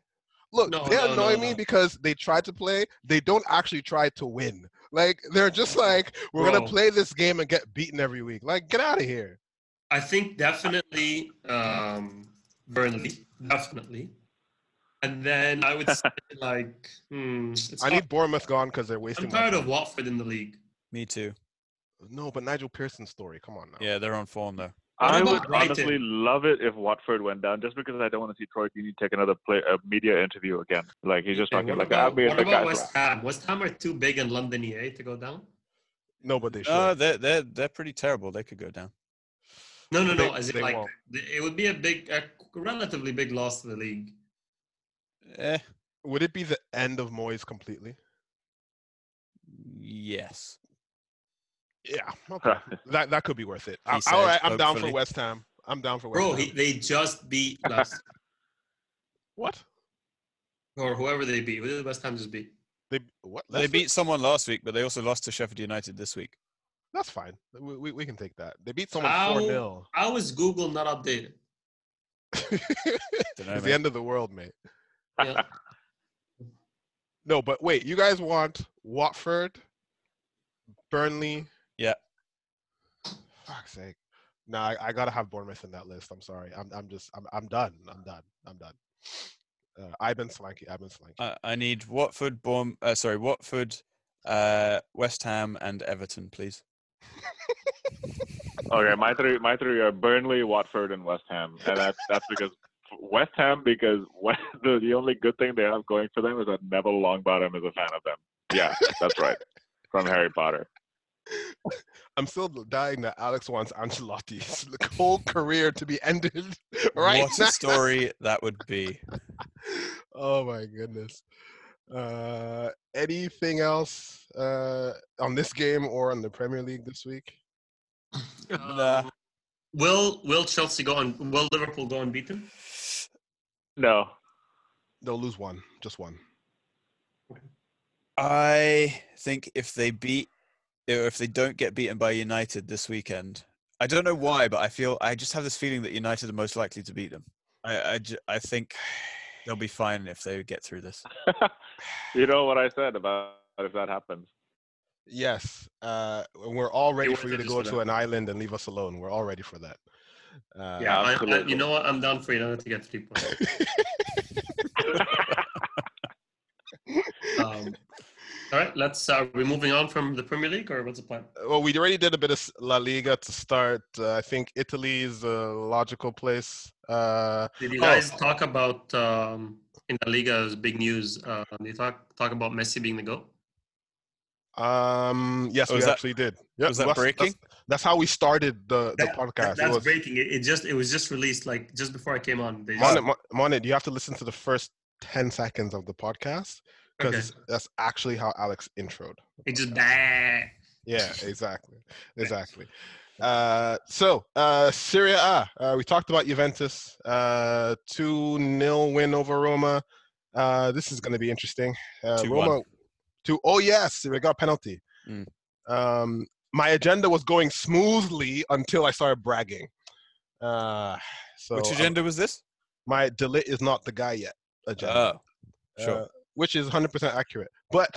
Look, No, they no, annoy no, me because they try to play. They don't actually try to win. Like they're just like, we're gonna play this game and get beaten every week. Like, get out of here. I think definitely um, Burnley, definitely. And then I would say like, hmm, I need Bournemouth gone because they're wasting. I'm my tired of time. Watford in the league. Me too. No, but Nigel Pearson's story. Come on now. Yeah, they're on form though. I would Brighton? honestly love it if Watford went down, just because I don't want to see Troy Deeney take another play, a media interview again. Like he's just talking what like, about, "I made what the about guys." West Ham? West Ham are too big in London EA to go down. No, but they should. No, they're they're they're pretty terrible. They could go down. No, no, They- no. As they in, like, won't. it would be a big, a relatively big loss to the league. Eh, Would it be the end of Moyes completely? yes. Yeah. Okay. that that could be worth it. I, He all said, right, I'm down for. West Ham. I'm down for West Bro, Ham. he, they just beat Leicester, what? or whoever they beat. Who did West Ham just beat? They what? They Leicester? beat someone last week, but they also lost to Sheffield United this week. That's fine. We, we, we can take that. They beat someone four 0 How is Google not updated? Dunno, It's the end of the world, mate. Yeah. No, but wait, you guys want Watford, Burnley? Yeah. Fuck's sake. No, I, I gotta have Bournemouth in that list. I'm sorry. I'm I'm just I'm I'm done. I'm done. I'm done. Uh, I've been slanky. I've been slanky. I, I need Watford, Bourne, uh, sorry, Watford, uh, West Ham, and Everton, please. Okay, my three, my three are Burnley, Watford, and West Ham, and that's that's because West Ham because West, the the only good thing they have going for them is that Neville Longbottom is a fan of them. Yeah, that's right, from Harry Potter. I'm still dying that Alex wants Ancelotti's whole career to be ended right what now. a story that would be. oh my goodness. Uh, anything else uh, on this game or on the Premier League this week? Nah. Um, will Will Chelsea go on? Will Liverpool go unbeaten? No, They'll lose one, just one. I think if they beat, or if they don't get beaten by United this weekend, I don't know why, but I feel I just have this feeling that United are most likely to beat them. I I, I think they'll be fine if they get through this. you know what I said about if that happens. Yes, uh, we're all ready worth for you to go to an island and leave us alone. We're all ready for that. Uh, Yeah, I, I, you know what? I'm down for you. I don't have to get three points. Um, all right, let's. Uh, are we moving on from the Premier League, or what's the plan? well, we already did a bit of La Liga to start. Uh, I think Italy is a logical place. Uh, Did you Oh. guys talk about um, in the Liga's big news? Uh, did you talk talk about Messi being the goat? um, yes, Oh, we is that- actually did. Yep, was that that's- breaking? That's, that's how we started the, the That- podcast. That- It that's was- breaking. It, it just it was just released like just before I came on. They just, Monet, Monet, you have to listen to the first 10 seconds of the podcast because Okay. that's actually how Alex introed. the it just podcast. bah. Yeah, exactly. Exactly. Uh, so, uh, Serie A, uh, we talked about Juventus, uh, 2 0 win over Roma. Uh, this is going to be interesting. Uh, 2-1. Roma, two, oh, yes, we got a penalty. Mm. Um, my agenda was going smoothly until I started bragging. Uh, so, Which uh, agenda was this? my De Ligt is not the guy yet agenda Oh, sure. Which is 100% accurate. But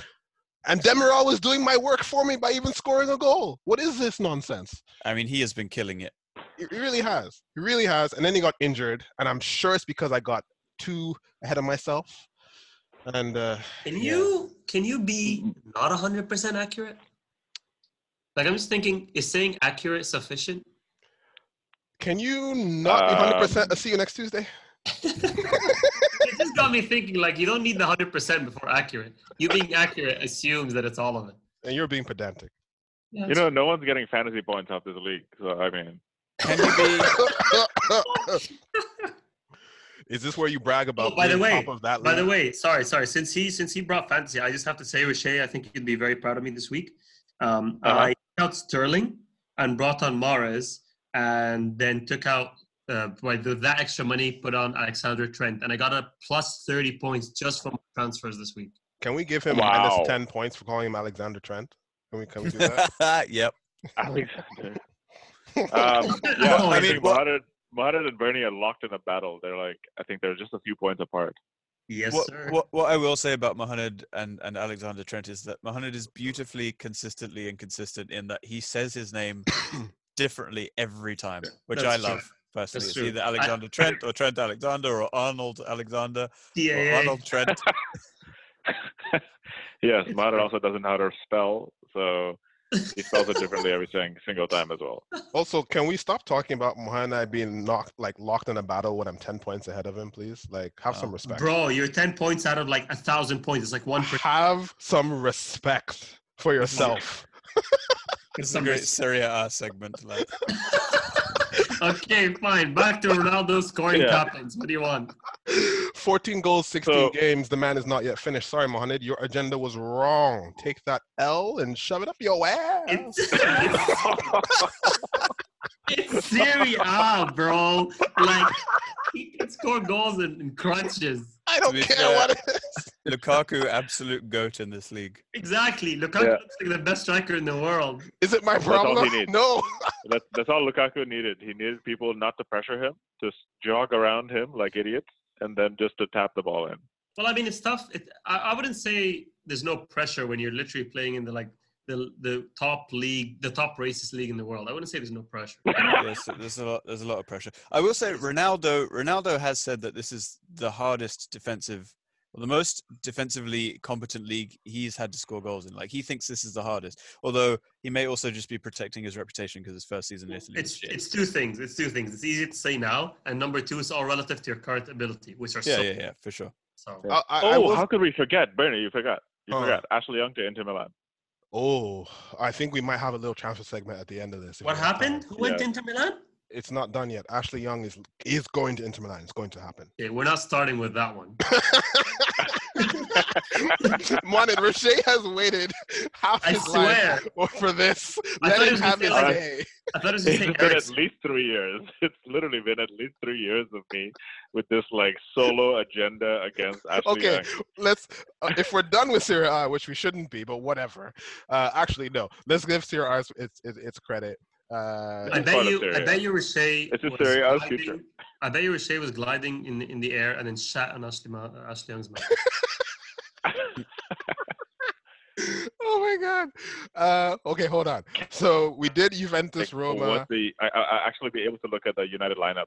and Demiral was doing my work for me by even scoring a goal. What is this nonsense? I mean, he has been killing it. He he really has. He really has. And then he got injured, and I'm sure it's because I got too ahead of myself. And uh, Can Yeah. you can you be not hundred percent accurate? Like I'm just thinking, is saying accurate sufficient? can you not be 100%? Um, I'll see you next Tuesday. it just got me thinking. Like you don't need the hundred percent before accurate. You being accurate assumes that it's all of it. And you're being pedantic. Yeah, You know, no one's getting fantasy points off this league. So I mean, Can you be? is this where you brag about Oh, by the way, top of that By the way, sorry, sorry. Since he since he brought fantasy, I just have to say, Riche, I think you'd be very proud of me this week. Um, Uh-huh. I took out Sterling and brought on Mahrez, and then took out uh, by the, that extra money, put on Alexander Trent, and I got a plus thirty points just from transfers this week. Can we give him Wow. minus 10 points for calling him Alexander Trent? Can we, can we do that? yep. Alexander. um, yeah, Oh, I I mean, think what- Mohamed, Mohamed and Bernie are locked in a battle. They're like, I think they're just a few points apart. yes, what, sir. what what I will say about Mohamed and, and Alexander Trent is that Mohamed is beautifully consistently inconsistent in that he says his name differently every time, which That's I true. Love. Personally, That's it's true. either I- Alexander Trent or Trent Alexander or Arnold Alexander or Arnold Trent. yes, Mohamed also doesn't know how to spell. So he spells it differently every single time as well. Also, can we stop talking about Mohamed being knocked, like locked in a battle when I'm ten points ahead of him, please? Like, have some Oh. respect. Bro, you're 10 points out of like a thousand points. It's like one per Have some respect for yourself. It's a great Serie A segment. Like, Okay, fine. Back to Ronaldo scoring Yeah. captains. What do you want? 14 goals, 16 So- games. The man is not yet finished. Sorry, Mohamed, your agenda was wrong. Take that L and shove it up your ass. It's, it's Serie A, bro. Like he can score goals in, in crunches. I don't be care fair- what uh, it is. Lukaku, absolute goat in this league. Exactly. Lukaku Yeah. looks like the best striker in the world. Is it my all he problem? No. that's, that's all Lukaku needed. He needed people not to pressure him, just jog around him like idiots, and then just to tap the ball in. Well, I mean, it's tough. It, I, I wouldn't say there's no pressure when you're literally playing in the like the the top league, the top racist league in the world. I wouldn't say there's no pressure. Yes, there's a lot. There's a lot of pressure. I will say, Ronaldo. Ronaldo has said that this is the hardest defensive, or the most defensively competent league he's had to score goals in. Like he thinks this is the hardest. Although he may also just be protecting his reputation because his first season in Italy. It's it's two things. It's two things. It's easy to say now, and number two is all relative to your current ability, which are yeah, so. yeah, yeah, for sure. so. I, I, I oh, will- how could we forget? Bernie, you forgot. You Uh. forgot. Ashley Young to Inter Milan. Oh, I think we might have a little transfer segment at the end of this. What we have time. happened? Who went Yeah. into Milan? It's not done yet. Ashley Young is is going to Inter Milan. It's going to happen. Okay, we're not starting with that one. Mohamed Rocher has waited half I his swear. life for this. I Let thought it him was have his gonna say, day. I thought it was It's going been to at least three years. It's literally been at least three years of me with this like solo agenda against Ashley Okay, Young. let's. Uh, if we're done with Serie A, which we shouldn't be, but whatever. Uh, actually, no. Let's give Serie A its its, its, its credit. Uh, I It's bet part of you. Serie I A. bet you Rocher. It's a was Serie A's gliding- future. I bet you Rocher was gliding in in the air and then shat on Ashley, Ma- Ashley Young's mouth. oh my god. Uh, okay, hold on. So we did Juventus, Like, Roma. What the? I, I I actually be able to look at the United lineup.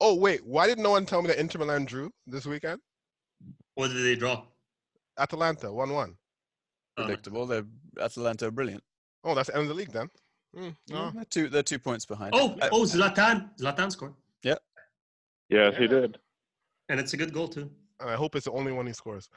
Oh wait, why did no one tell me that Inter Milan drew this weekend? What did they draw? Atalanta, one-one. Uh, Predictable. They're Atalanta are brilliant. Oh, that's the end of the league then. Hmm, No, no. they're two. They're two points behind. oh, I- oh, Zlatan. Zlatan scored, Yeah, Yes, Yeah. he did. and it's a good goal too. I hope it's the only one he scores.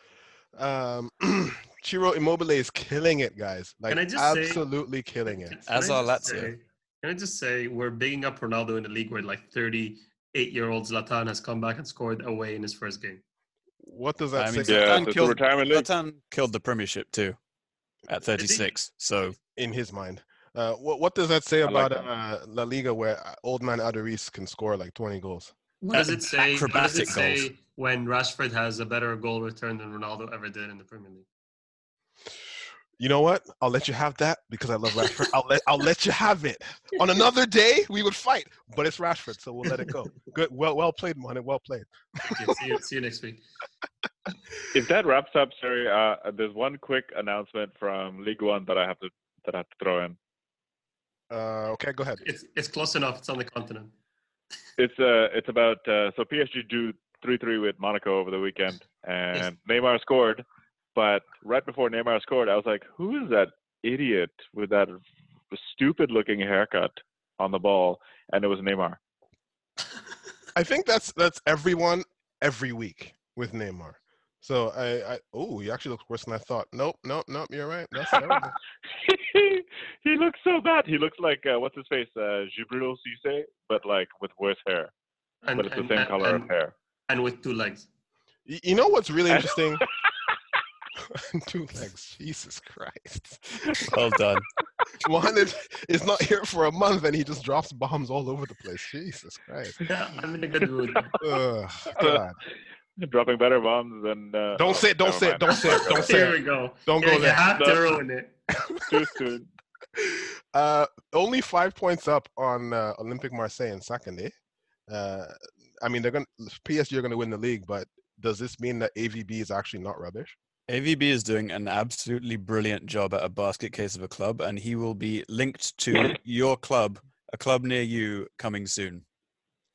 Um, Ciro Immobile is killing it, guys. Like Can I just say- absolutely killing it. Can As I are just Lazio. say- Can I just say we're bigging up Ronaldo in a league where like 38-year-old Zlatan has come back and scored away in his first game. What does that I mean, say Yeah, Zlatan killed- retirement. Zlatan killed the Premiership too, at 36. So in his mind? Uh, what what does that say I like about uh, La Liga where uh, old man Aduriz can score like 20 goals? What does it say? What does it acrobatic goals. say when Rashford has a better goal return than Ronaldo ever did in the Premier League? You know what? I'll let you have that because I love Rashford. I'll let I'll let you have it. On another day, we would fight, but it's Rashford, so we'll let it go. Good, well, well played, Mohamed. Well played. Okay, see, you, see you next week. If that wraps up, sorry, uh, there's one quick announcement from League One that I have to that I have to throw in. Uh, okay, go ahead. It's it's close enough. It's on the continent. It's uh, it's about uh, so PSG drew three three with Monaco over the weekend, and Neymar scored. But right before Neymar scored, I was like, "Who is that idiot with that stupid-looking haircut on the ball?" And it was Neymar. I think that's that's everyone every week with Neymar. So I, I oh, he actually looks worse than I thought. Nope, nope, nope. You're right. That's terrible. he looks so bad. He looks like uh, what's his face, uh, Djibril Cisse, but like with worse hair. And, but it's the same and- color and, of hair. and with two legs. Y- you know what's really interesting? Two legs. Jesus Christ. well done. Mohamed is not here for a month and he just drops bombs all over the place. Jesus Christ. Yeah, I'm in a good mood. Ugh, God. Dropping better bombs than. Uh, Don't oh, say it, don't never say it, don't say it, don't say Here we go. Don't Yeah, go you there. have to ruin it. Too soon. Uh, only five points up on uh, Olympique Marseille in second, eh? Uh, I mean, they're going to PSG are going to win the league, but does this mean that AVB is actually not rubbish? AVB is doing an absolutely brilliant job at a basket case of a club, and he will be linked to your club, a club near you, coming soon.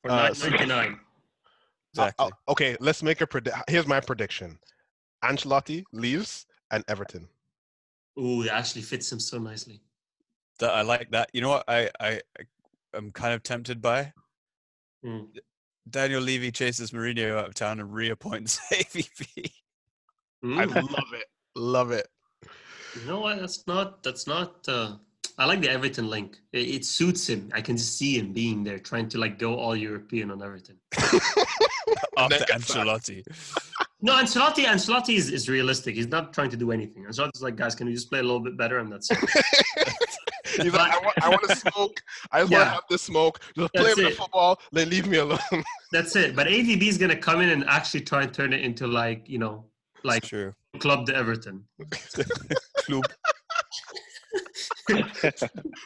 For Uh, 9.99. Exactly. uh, okay, let's make a predict. Here's my prediction: Ancelotti leaves and Everton. Ooh, it actually fits him so nicely. that I like that. You know what? I I am kind of tempted by Mm. Daniel Levy chases Mourinho out of town and reappoints AVB. I Mm. love it. Love it. You know what? That's not. That's not. Uh, I like the Everton link. It, it suits him. I can just see him being there, trying to like go all European on Everton. after Ancelotti. No, Ancelotti. Ancelotti is, is realistic. He's not trying to do anything. Ancelotti's like, guys, can you just play a little bit better? And that's it. He's like, I want, I want to smoke. I just want to have the smoke. Just play That's with the football. Then leave me alone. that's it. But AVB is gonna come in and actually try and turn it into like you know, like True. Club de Everton. Club.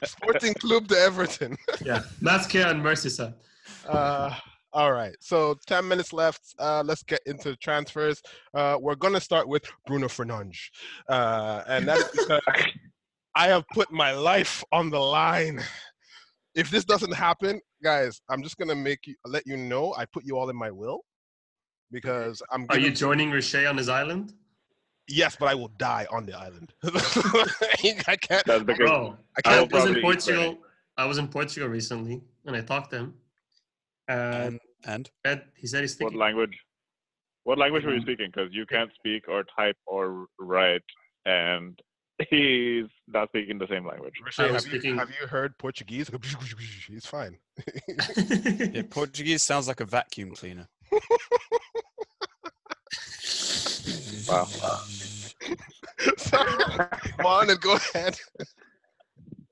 Sporting Club de Everton. Yeah, Maskia and Merseyside. Uh, all right. So 10 minutes left. Uh, let's get into transfers. Uh, we're going to start with Bruno Fernandes. Uh, and that's because I have put my life on the line. If this doesn't happen, guys, I'm just going to make you let you know I put you all in my will because I'm Are you joining Riche on his island? Yes, but I will die on the island. I can't. That's because Bro, I I I can't. was in probably eat Portugal. I was in Portugal recently, and I talked to him. And And and Ed, he said he's what language? What language were you Um, speaking? Because you can't speak or type or write, and he's not speaking the same language. Have, was you, speaking- have you heard Portuguese? He's fine. yeah, Portuguese sounds like a vacuum cleaner. Wow. Sorry. Come on and go ahead.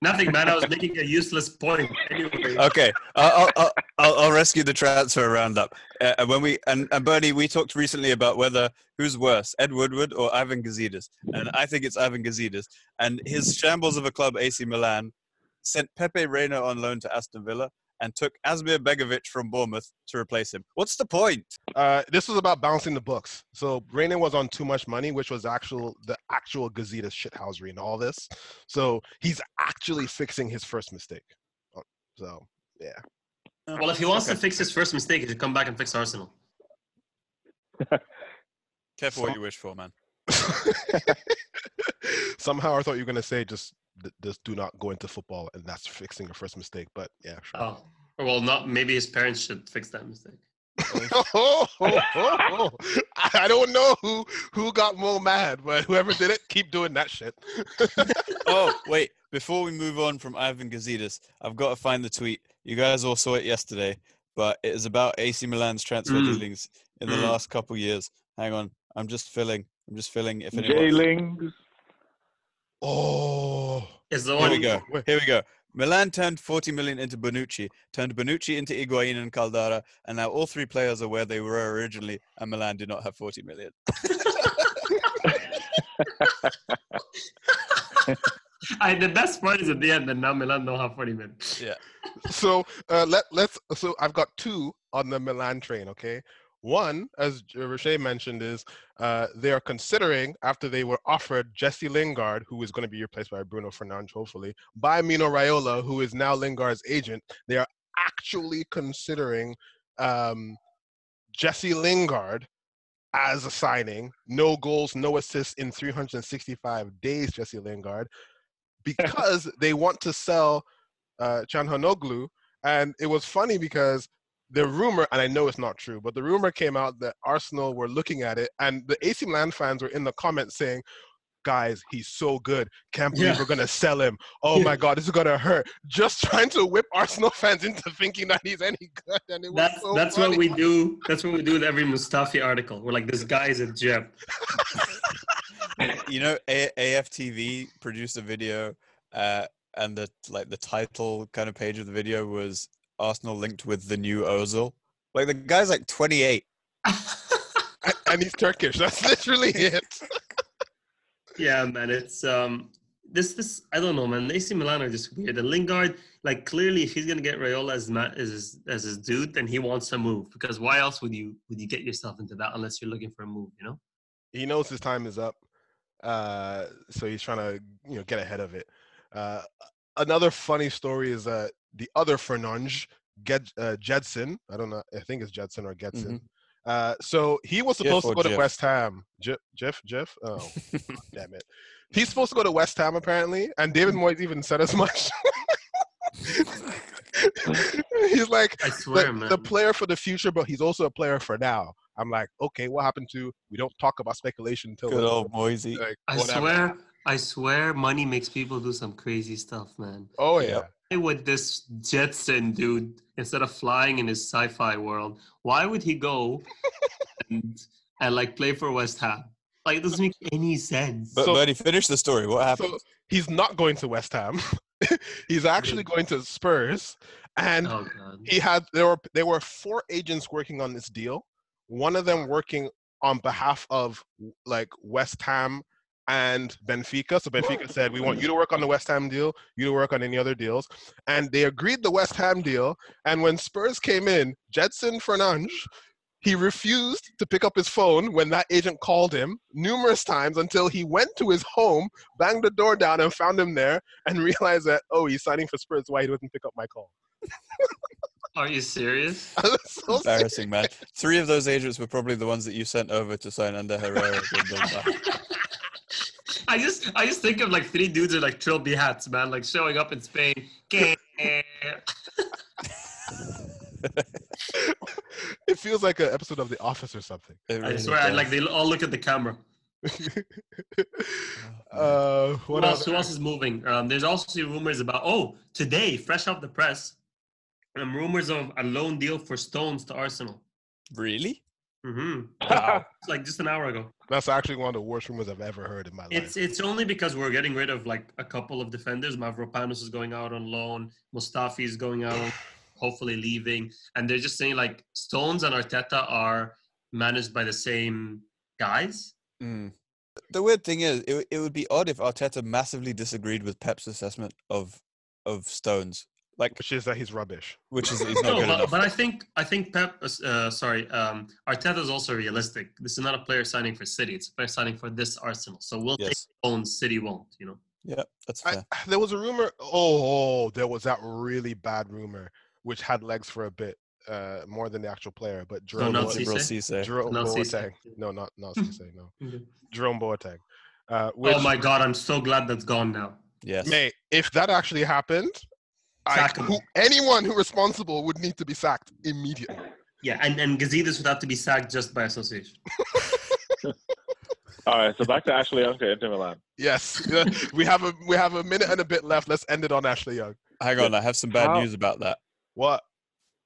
Nothing, man. I was making a useless point. Anyway, Okay, I'll, I'll, I'll, I'll rescue the transfer roundup. Uh, and when we and, and Bernie, we talked recently about whether who's worse, Ed Woodward or Ivan Gazidis, and I think it's Ivan Gazidis. And his shambles of a club, AC Milan, sent Pepe Reina on loan to Aston Villa and took Asmir Begovic from Bournemouth to replace him. What's the point? Uh, this was about bouncing the books. So Brayden was on too much money, which was actual the actual Gazeta shithousery and all this. So he's actually fixing his first mistake. Uh, So yeah. well, if he wants Okay. to fix his first mistake, he should come back and fix Arsenal. Careful what you wish for, man. Somehow I thought you were gonna say just th- just do not go into football and that's fixing your first mistake. But yeah, sure. Oh, well, not maybe his parents should fix that mistake. Oh, oh, oh, oh. I don't know who who got more mad, but whoever did it, keep doing that shit. oh, wait. Before we move on from Ivan Gazidis, I've got to find the tweet. You guys all saw it yesterday, but it is about AC Milan's transfer Mm. dealings in the Mm. last couple years. Hang on. I'm just filling. I'm just filling. If anyone. Jailings. Oh, Is the Here one we go. Here we go. Milan turned 40 million into Bonucci, turned Bonucci into Higuain and Caldara, and now all three players are where they were originally, and Milan do not have 40 million. I, the best part is at the end, and now Milan don't have 40 Yeah. so uh, let let's so I've got two on the Milan train. Okay, one as Roche mentioned is uh, they are considering after they were offered Jesse Lingard, who is going to be replaced by Bruno Fernandes, hopefully, by Mino Raiola, who is now Lingard's agent. They are actually considering um, Jesse Lingard as a signing. No goals, no assists in 365 days. Jesse Lingard, because they want to sell uh, Calhanoglu. And it was funny because the rumor, and I know it's not true, but the rumor came out that Arsenal were looking at it, and the AC Milan fans were in the comments saying, "Guys, he's so good. Can't believe Yeah. we're gonna sell him. Oh Yeah. my God, this is gonna hurt." Just trying to whip Arsenal fans into thinking that he's any good, and it was That's so that's funny. what we do. That's what we do with every Mustafi article. We're like, this guy is a gem. you know, a- AFTV produced a video, uh, and the like the title kind of page of the video was Arsenal linked with the new Ozil. Like the guy's like 28. And- and he's Turkish. That's literally it. yeah, man. It's um this this I don't know, man. AC Milan are just weird. And Lingard, like clearly, if he's gonna get Raiola as ma- as his, as his dude, then he wants to move. Because why else would you would you get yourself into that unless you're looking for a move? You know. he knows his time is up, uh, so he's trying to you know get ahead of it. Uh, another funny story is uh, the other Fernandes, Get, uh, Jedson. I don't know. I think it's Jedson or Gedson. Uh, so he was Jeff supposed to or go to West Ham. Je- Jeff, Jeff. Oh, damn it. He's supposed to go to West Ham apparently, and David Hmm. Moyes even said as much. he's like I swear, the, man. the player for the future, but he's also a player for now. I'm like, okay, what happened to we don't talk about speculation until Good old Moisey. like, I whatever. swear, I swear, money makes people do some crazy stuff, man. Oh yeah. Yep. Why would this Jetson dude, instead of flying in his sci-fi world, why would he go and, and like play for West Ham? Like, it doesn't make any sense. But So- he finished the story. What happened? So he's not going to West Ham. he's actually going to Spurs, and oh he had there were there were four agents working on this deal. One of them working on behalf of like West Ham and Benfica. So Benfica said, "We want you to work on the West Ham deal. You to work on any other deals." And they agreed the West Ham deal. And when Spurs came in, Jetson Fernandes. He refused to pick up his phone when that agent called him numerous times until he went to his home, banged the door down, and found him there, and realized that oh, he's signing for Spurs. Why he doesn't pick up my call? Are you serious? so sick. Embarrassing, man. Three of those agents were probably the ones that you sent over to sign Ander Herrera. at Bilbao. I just I just think of like three dudes in like trilby hats, man, like showing up in Spain. It feels like an episode of The Office or something. It really swear, I like they all look at the camera. uh, Who what else, else? who else is moving? Um, there's also rumors about oh today, fresh off the press, um, rumors of a loan deal for Stones to Arsenal. Really? Hmm Wow. like just an hour ago. That's actually one of the worst rumors I've ever heard in my life. It's it's only because we're getting rid of like a couple of defenders. Mavropanos is going out on loan. Mustafi is going out, hopefully leaving, and they're just saying like Stones and Arteta are managed by the same guys. Mm. The weird thing is, it, it would be odd if Arteta massively disagreed with Pep's assessment of of Stones, like Which is that he's rubbish. which is he's not No, good but, enough. but I think I think Pep, uh, sorry, um, Arteta is also realistic. This is not a player signing for City; it's a player signing for this Arsenal. So we'll take yes, Stones. City won't. You know. yeah, that's I, fair. there was a rumor. Oh, there was that really bad rumor which had legs for a bit, uh, more than the actual player. But Jerome, not Boateng- Cisse? Liberal Cisse. Jerome Not Cisse. Boateng. No, not not Cisse, No, Jerome Boateng. Uh, which, oh my God! I'm so glad that's gone now. Yes. mate, if that actually happened, I, Sack him. who, anyone who responsible would need to be sacked immediately. Yeah, and and Gazidis would have to be sacked just by association. All right, so back to Ashley Young to Inter Milan. Yes, we have a we have a minute and a bit left. Let's end it on Ashley Young. Hang on, I have some bad How- news about that. What?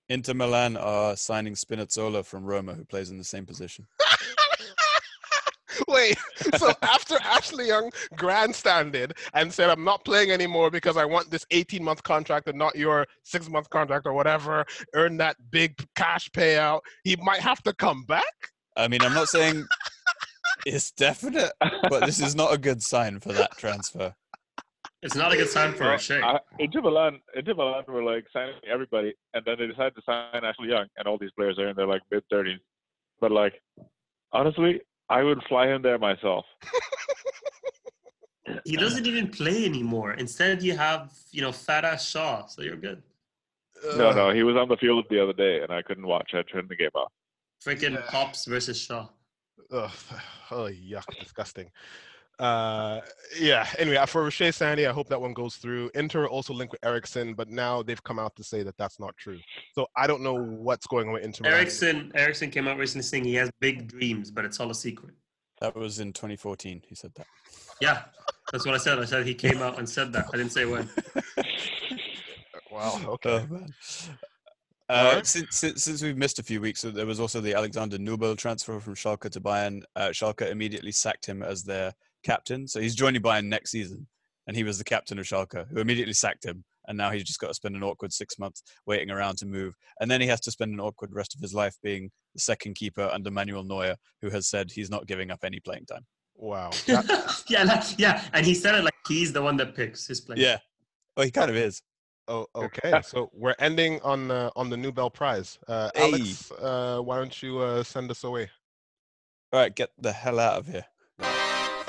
Inter Milan are signing Spinazzola from Roma, who plays in the same position. Wait, so after Ashley Young grandstanded and said, I'm not playing anymore because I want this 18 month contract and not your six month contract or whatever, earn that big cash payout, he might have to come back? I mean, I'm not saying it's definite, but this is not a good sign for that transfer. It's not a good sign for Well, a shake. I- Inter Milan, Inter Milan were like signing everybody, and then they decided to sign Ashley Young, and all these players are in their like mid thirties. But like, honestly, I would fly him there myself. He doesn't even play anymore. Instead, you have you know fat ass Shaw, so you're good. No, no, uh, he was on the field the other day, and I couldn't watch. I turned the game off. Freaking Yeah. Pops versus Shaw. Ugh, oh, yuck, disgusting. Uh, yeah. Anyway, for Rocher Sandy, I hope that one goes through. Inter also linked with Eriksen, but now they've come out to say that that's not true. So I don't know what's going on with Inter. Milan. Eriksen Eriksen came out recently saying he has big dreams, but it's all a secret. That was in 2014. He said that. Yeah, that's what I said. I said he came out and said that. I didn't say when. Wow. Okay. Oh, man. Uh, right. since, since since we've missed a few weeks, so there was also the Alexander Nubel transfer from Schalke to Bayern. Uh, Schalke immediately sacked him as their captain, so he's joining Bayern next season, and he was the captain of Schalke, who immediately sacked him, and now he's just got to spend an awkward six months waiting around to move, and then he has to spend an awkward rest of his life being the second keeper under Manuel Neuer, who has said he's not giving up any playing time. Wow. That- yeah, that- yeah, and he said it like he's the one that picks his place. Yeah, well, he kind of is. oh, okay. So we're ending on uh, on the Nobel Prize. Uh, Alex, uh, why don't you uh, send us away? All right, get the hell out of here.